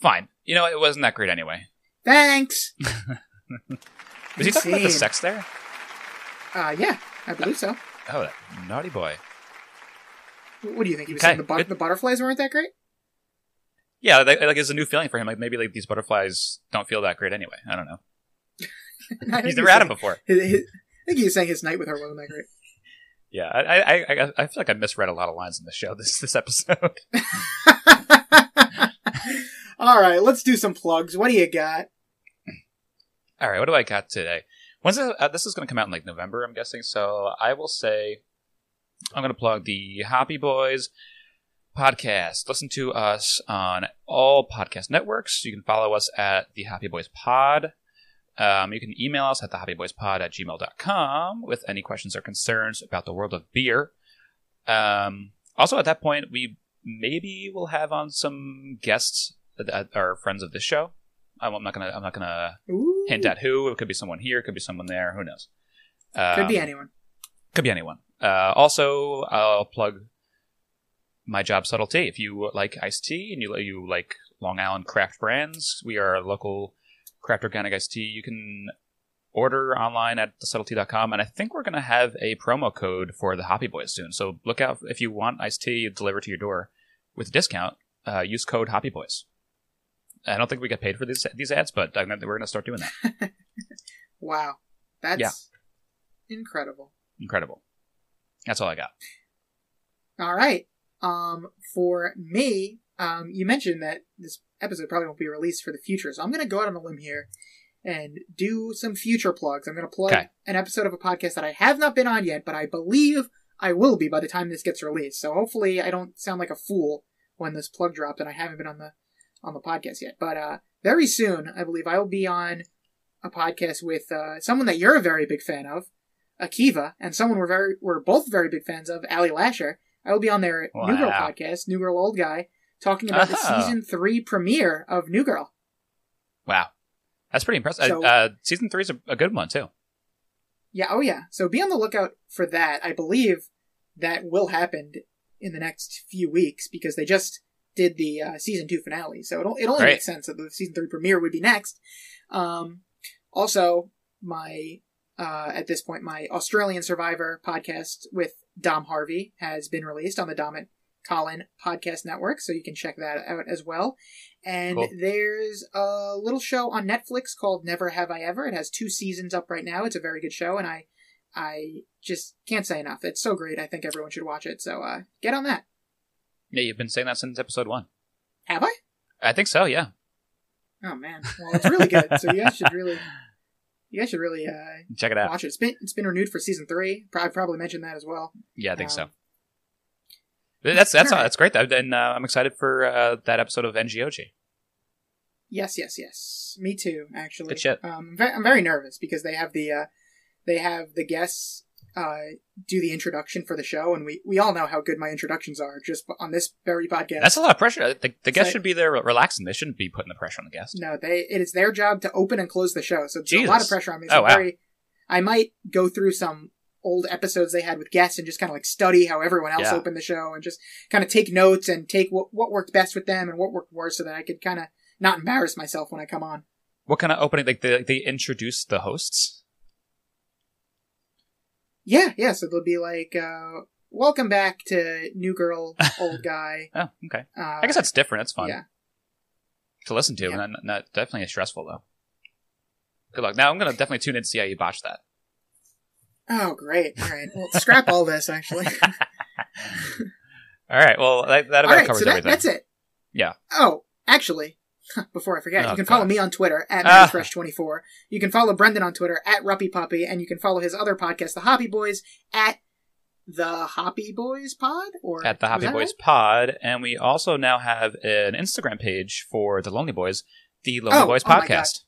Fine. You know, it wasn't that great anyway. Thanks. Was he talking about the sex there? Uh, yeah, I believe so. Oh, that naughty boy. What do you think? He was Okay, saying the, but- the butterflies weren't that great? Yeah, like, like it's a new feeling for him. Like maybe like these butterflies don't feel that great anyway. I don't know. I He's he never had them before. his- his- I think he was saying his night with her wasn't that great. Yeah, I, I, I, I feel like I misread a lot of lines in the show this this episode. All right, let's do some plugs. What do you got? All right, what do I got today? When's it, uh, this is going to come out in like November, I'm guessing. So I will say I'm going to plug the Hoppy Boys podcast. Listen to us on all podcast networks. You can follow us at the Hoppy Boys Pod. Um, you can email us at thehappyboyspod at gmail.com with any questions or concerns about the world of beer. Um, also, at that point, we maybe will have on some guests that are friends of this show. I'm not gonna. I'm not gonna Ooh, hint at who. It could be someone here. It could be someone there. Who knows? Um, Could be anyone. Could be anyone. Uh, also, I'll plug my job subtlety. If you like iced tea and you you like Long Island craft brands, we are a local craft organic iced tea. You can order online at thesubtlety.com, and I think we're going to have a promo code for the Hoppy Boys soon. So look out if you want iced tea delivered to your door with a discount. Uh, use code Hoppy Boys. I don't think we get paid for these these ads, but we're going to start doing that. Wow, that's Yeah. incredible. Incredible. That's all I got. All right. Um, for me, um, you mentioned that this episode probably won't be released for the future, so I'm going to go out on a limb here and do some future plugs. I'm going to plug Okay. an episode of a podcast that I have not been on yet, but I believe I will be by the time this gets released. So hopefully, I don't sound like a fool when this plug dropped and I haven't been on the on the podcast yet. But uh, very soon, I believe I will be on a podcast with uh, someone that you're a very big fan of, Akiva, and someone we're very we're both very big fans of, Ali Lasher. I will be on their New Girl podcast, New Girl Old Guy, talking about the Oh. season three premiere of New Girl. Wow, that's pretty impressive. So- uh, season three is a, a good one too. Yeah, oh yeah. So be on the lookout for that. I believe that will happen in the next few weeks because they just did the uh, season two finale. So it, it only Right. makes sense that the season three premiere would be next. Um, also, my uh, at this point, my Australian Survivor podcast with Dom Harvey has been released on the Dom and Colin podcast network, so you can check that out as well. And Cool. there's a little show on Netflix called Never Have I Ever. It has two seasons up right now. It's a very good show, and I I just can't say enough. It's so great. I think everyone should watch it. So uh, get on that. Yeah, you've been saying that since episode one. Have I? I think so. Yeah, Oh man, well it's really good. so you guys should really, you guys should really uh, check it out. watch it. It's been it's been renewed for season three. Pro- I probably mentioned that as well. Yeah, I think so. Um, That's that's alright. that's great. though. And uh, I'm excited for uh, that episode of NGOG. Yes, yes, yes. Me too. Actually, Good shit. Um, I'm very, I'm very nervous because they have the uh, they have the guests uh, do the introduction for the show, and we we all know how good my introductions are just on this very podcast. That's a lot of pressure. The, the guest like- should be there relaxing. They shouldn't be putting the pressure on the guest. No, they it is their job to open and close the show. So it's a lot of pressure on me. So Oh, wow. very, I might go through some old episodes they had with guests and just kind of like study how everyone else Yeah. opened the show and just kind of take notes and take what what worked best with them and what worked worse so that I could kind of not embarrass myself when I come on. What kind of opening? Like they they introduce the hosts. Yeah, yeah. So they'll be like, uh, "Welcome back to New Girl, Old Guy." Oh, okay. Uh, I guess that's different. That's fun yeah. to listen to. Yeah. Not, not definitely stressful though. Good luck. Now I'm gonna definitely tune in to see how you botch that. Oh, great. All right. Well, scrap all this. Actually. All right. Well, that, that about right, covers so that, everything. that's it. Yeah. Oh, actually, before I forget, Oh, you can follow me on Twitter at Ah. MaryFresh24. You can follow Brendan on Twitter at Ruppy Puppy, and you can follow his other podcast, The Hoppy Boys, at the Hoppy Boys Pod or At the was Happy Boys right? Pod, and we also now have an Instagram page for the Lonely Boys, the Lonely Oh, Boys oh Podcast.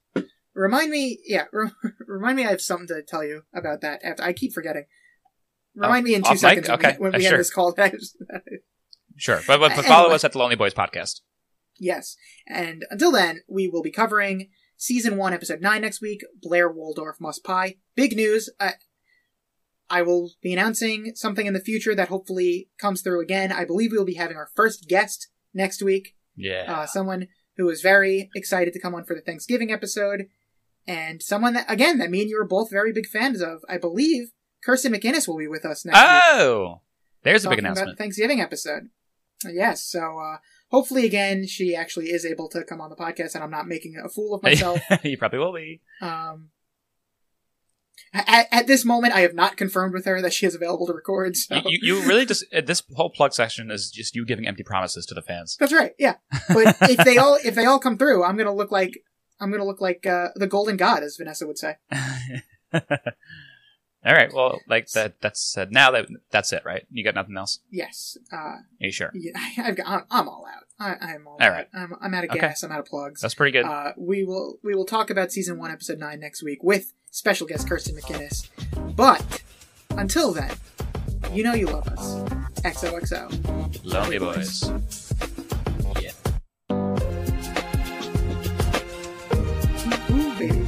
Remind me, yeah, re- remind me. I have something to tell you about that. After I keep forgetting. Remind Oh, me in two mic? seconds when Okay, we, when uh, we sure. end this call. Sure, but, but, but follow Anyway. us at the Lonely Boys Podcast. Yes. And until then, we will be covering season one, episode nine next week. Blair Waldorf must pie. Big news. I, I will be announcing something in the future that hopefully comes through again. I believe we will be having our first guest next week. Yeah. Uh, someone who is very excited to come on for the Thanksgiving episode. And someone that, again, that me and you are both very big fans of. I believe Kirsten McInnes will be with us next week oh, there's a big talking about announcement. the Thanksgiving episode. Uh, Yes, so uh, hopefully again she actually is able to come on the podcast, and I'm not making a fool of myself. you probably will be. um, at, at this moment, I have not confirmed with her that she is available to record. So You, you really just this whole plug section is just you giving empty promises to the fans. that's right. Yeah, but if they all if they all come through, I'm gonna look like I'm gonna look like uh, the Golden God, as Vanessa would say. All right. Well, like that. That's uh, now that that's it, right? You got nothing else? Yes, uh, Are you sure? yeah, I've got, I'm, I'm all out. I, I'm all, All out. right. I'm, I'm out of Okay. gas. I'm out of plugs. That's pretty good. Uh, we will we will talk about season one, episode nine next week with special guest Kirsten McInnes. But until then, you know you love us. XOXO. Lonely Boys. Yeah. Ooh, baby.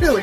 Really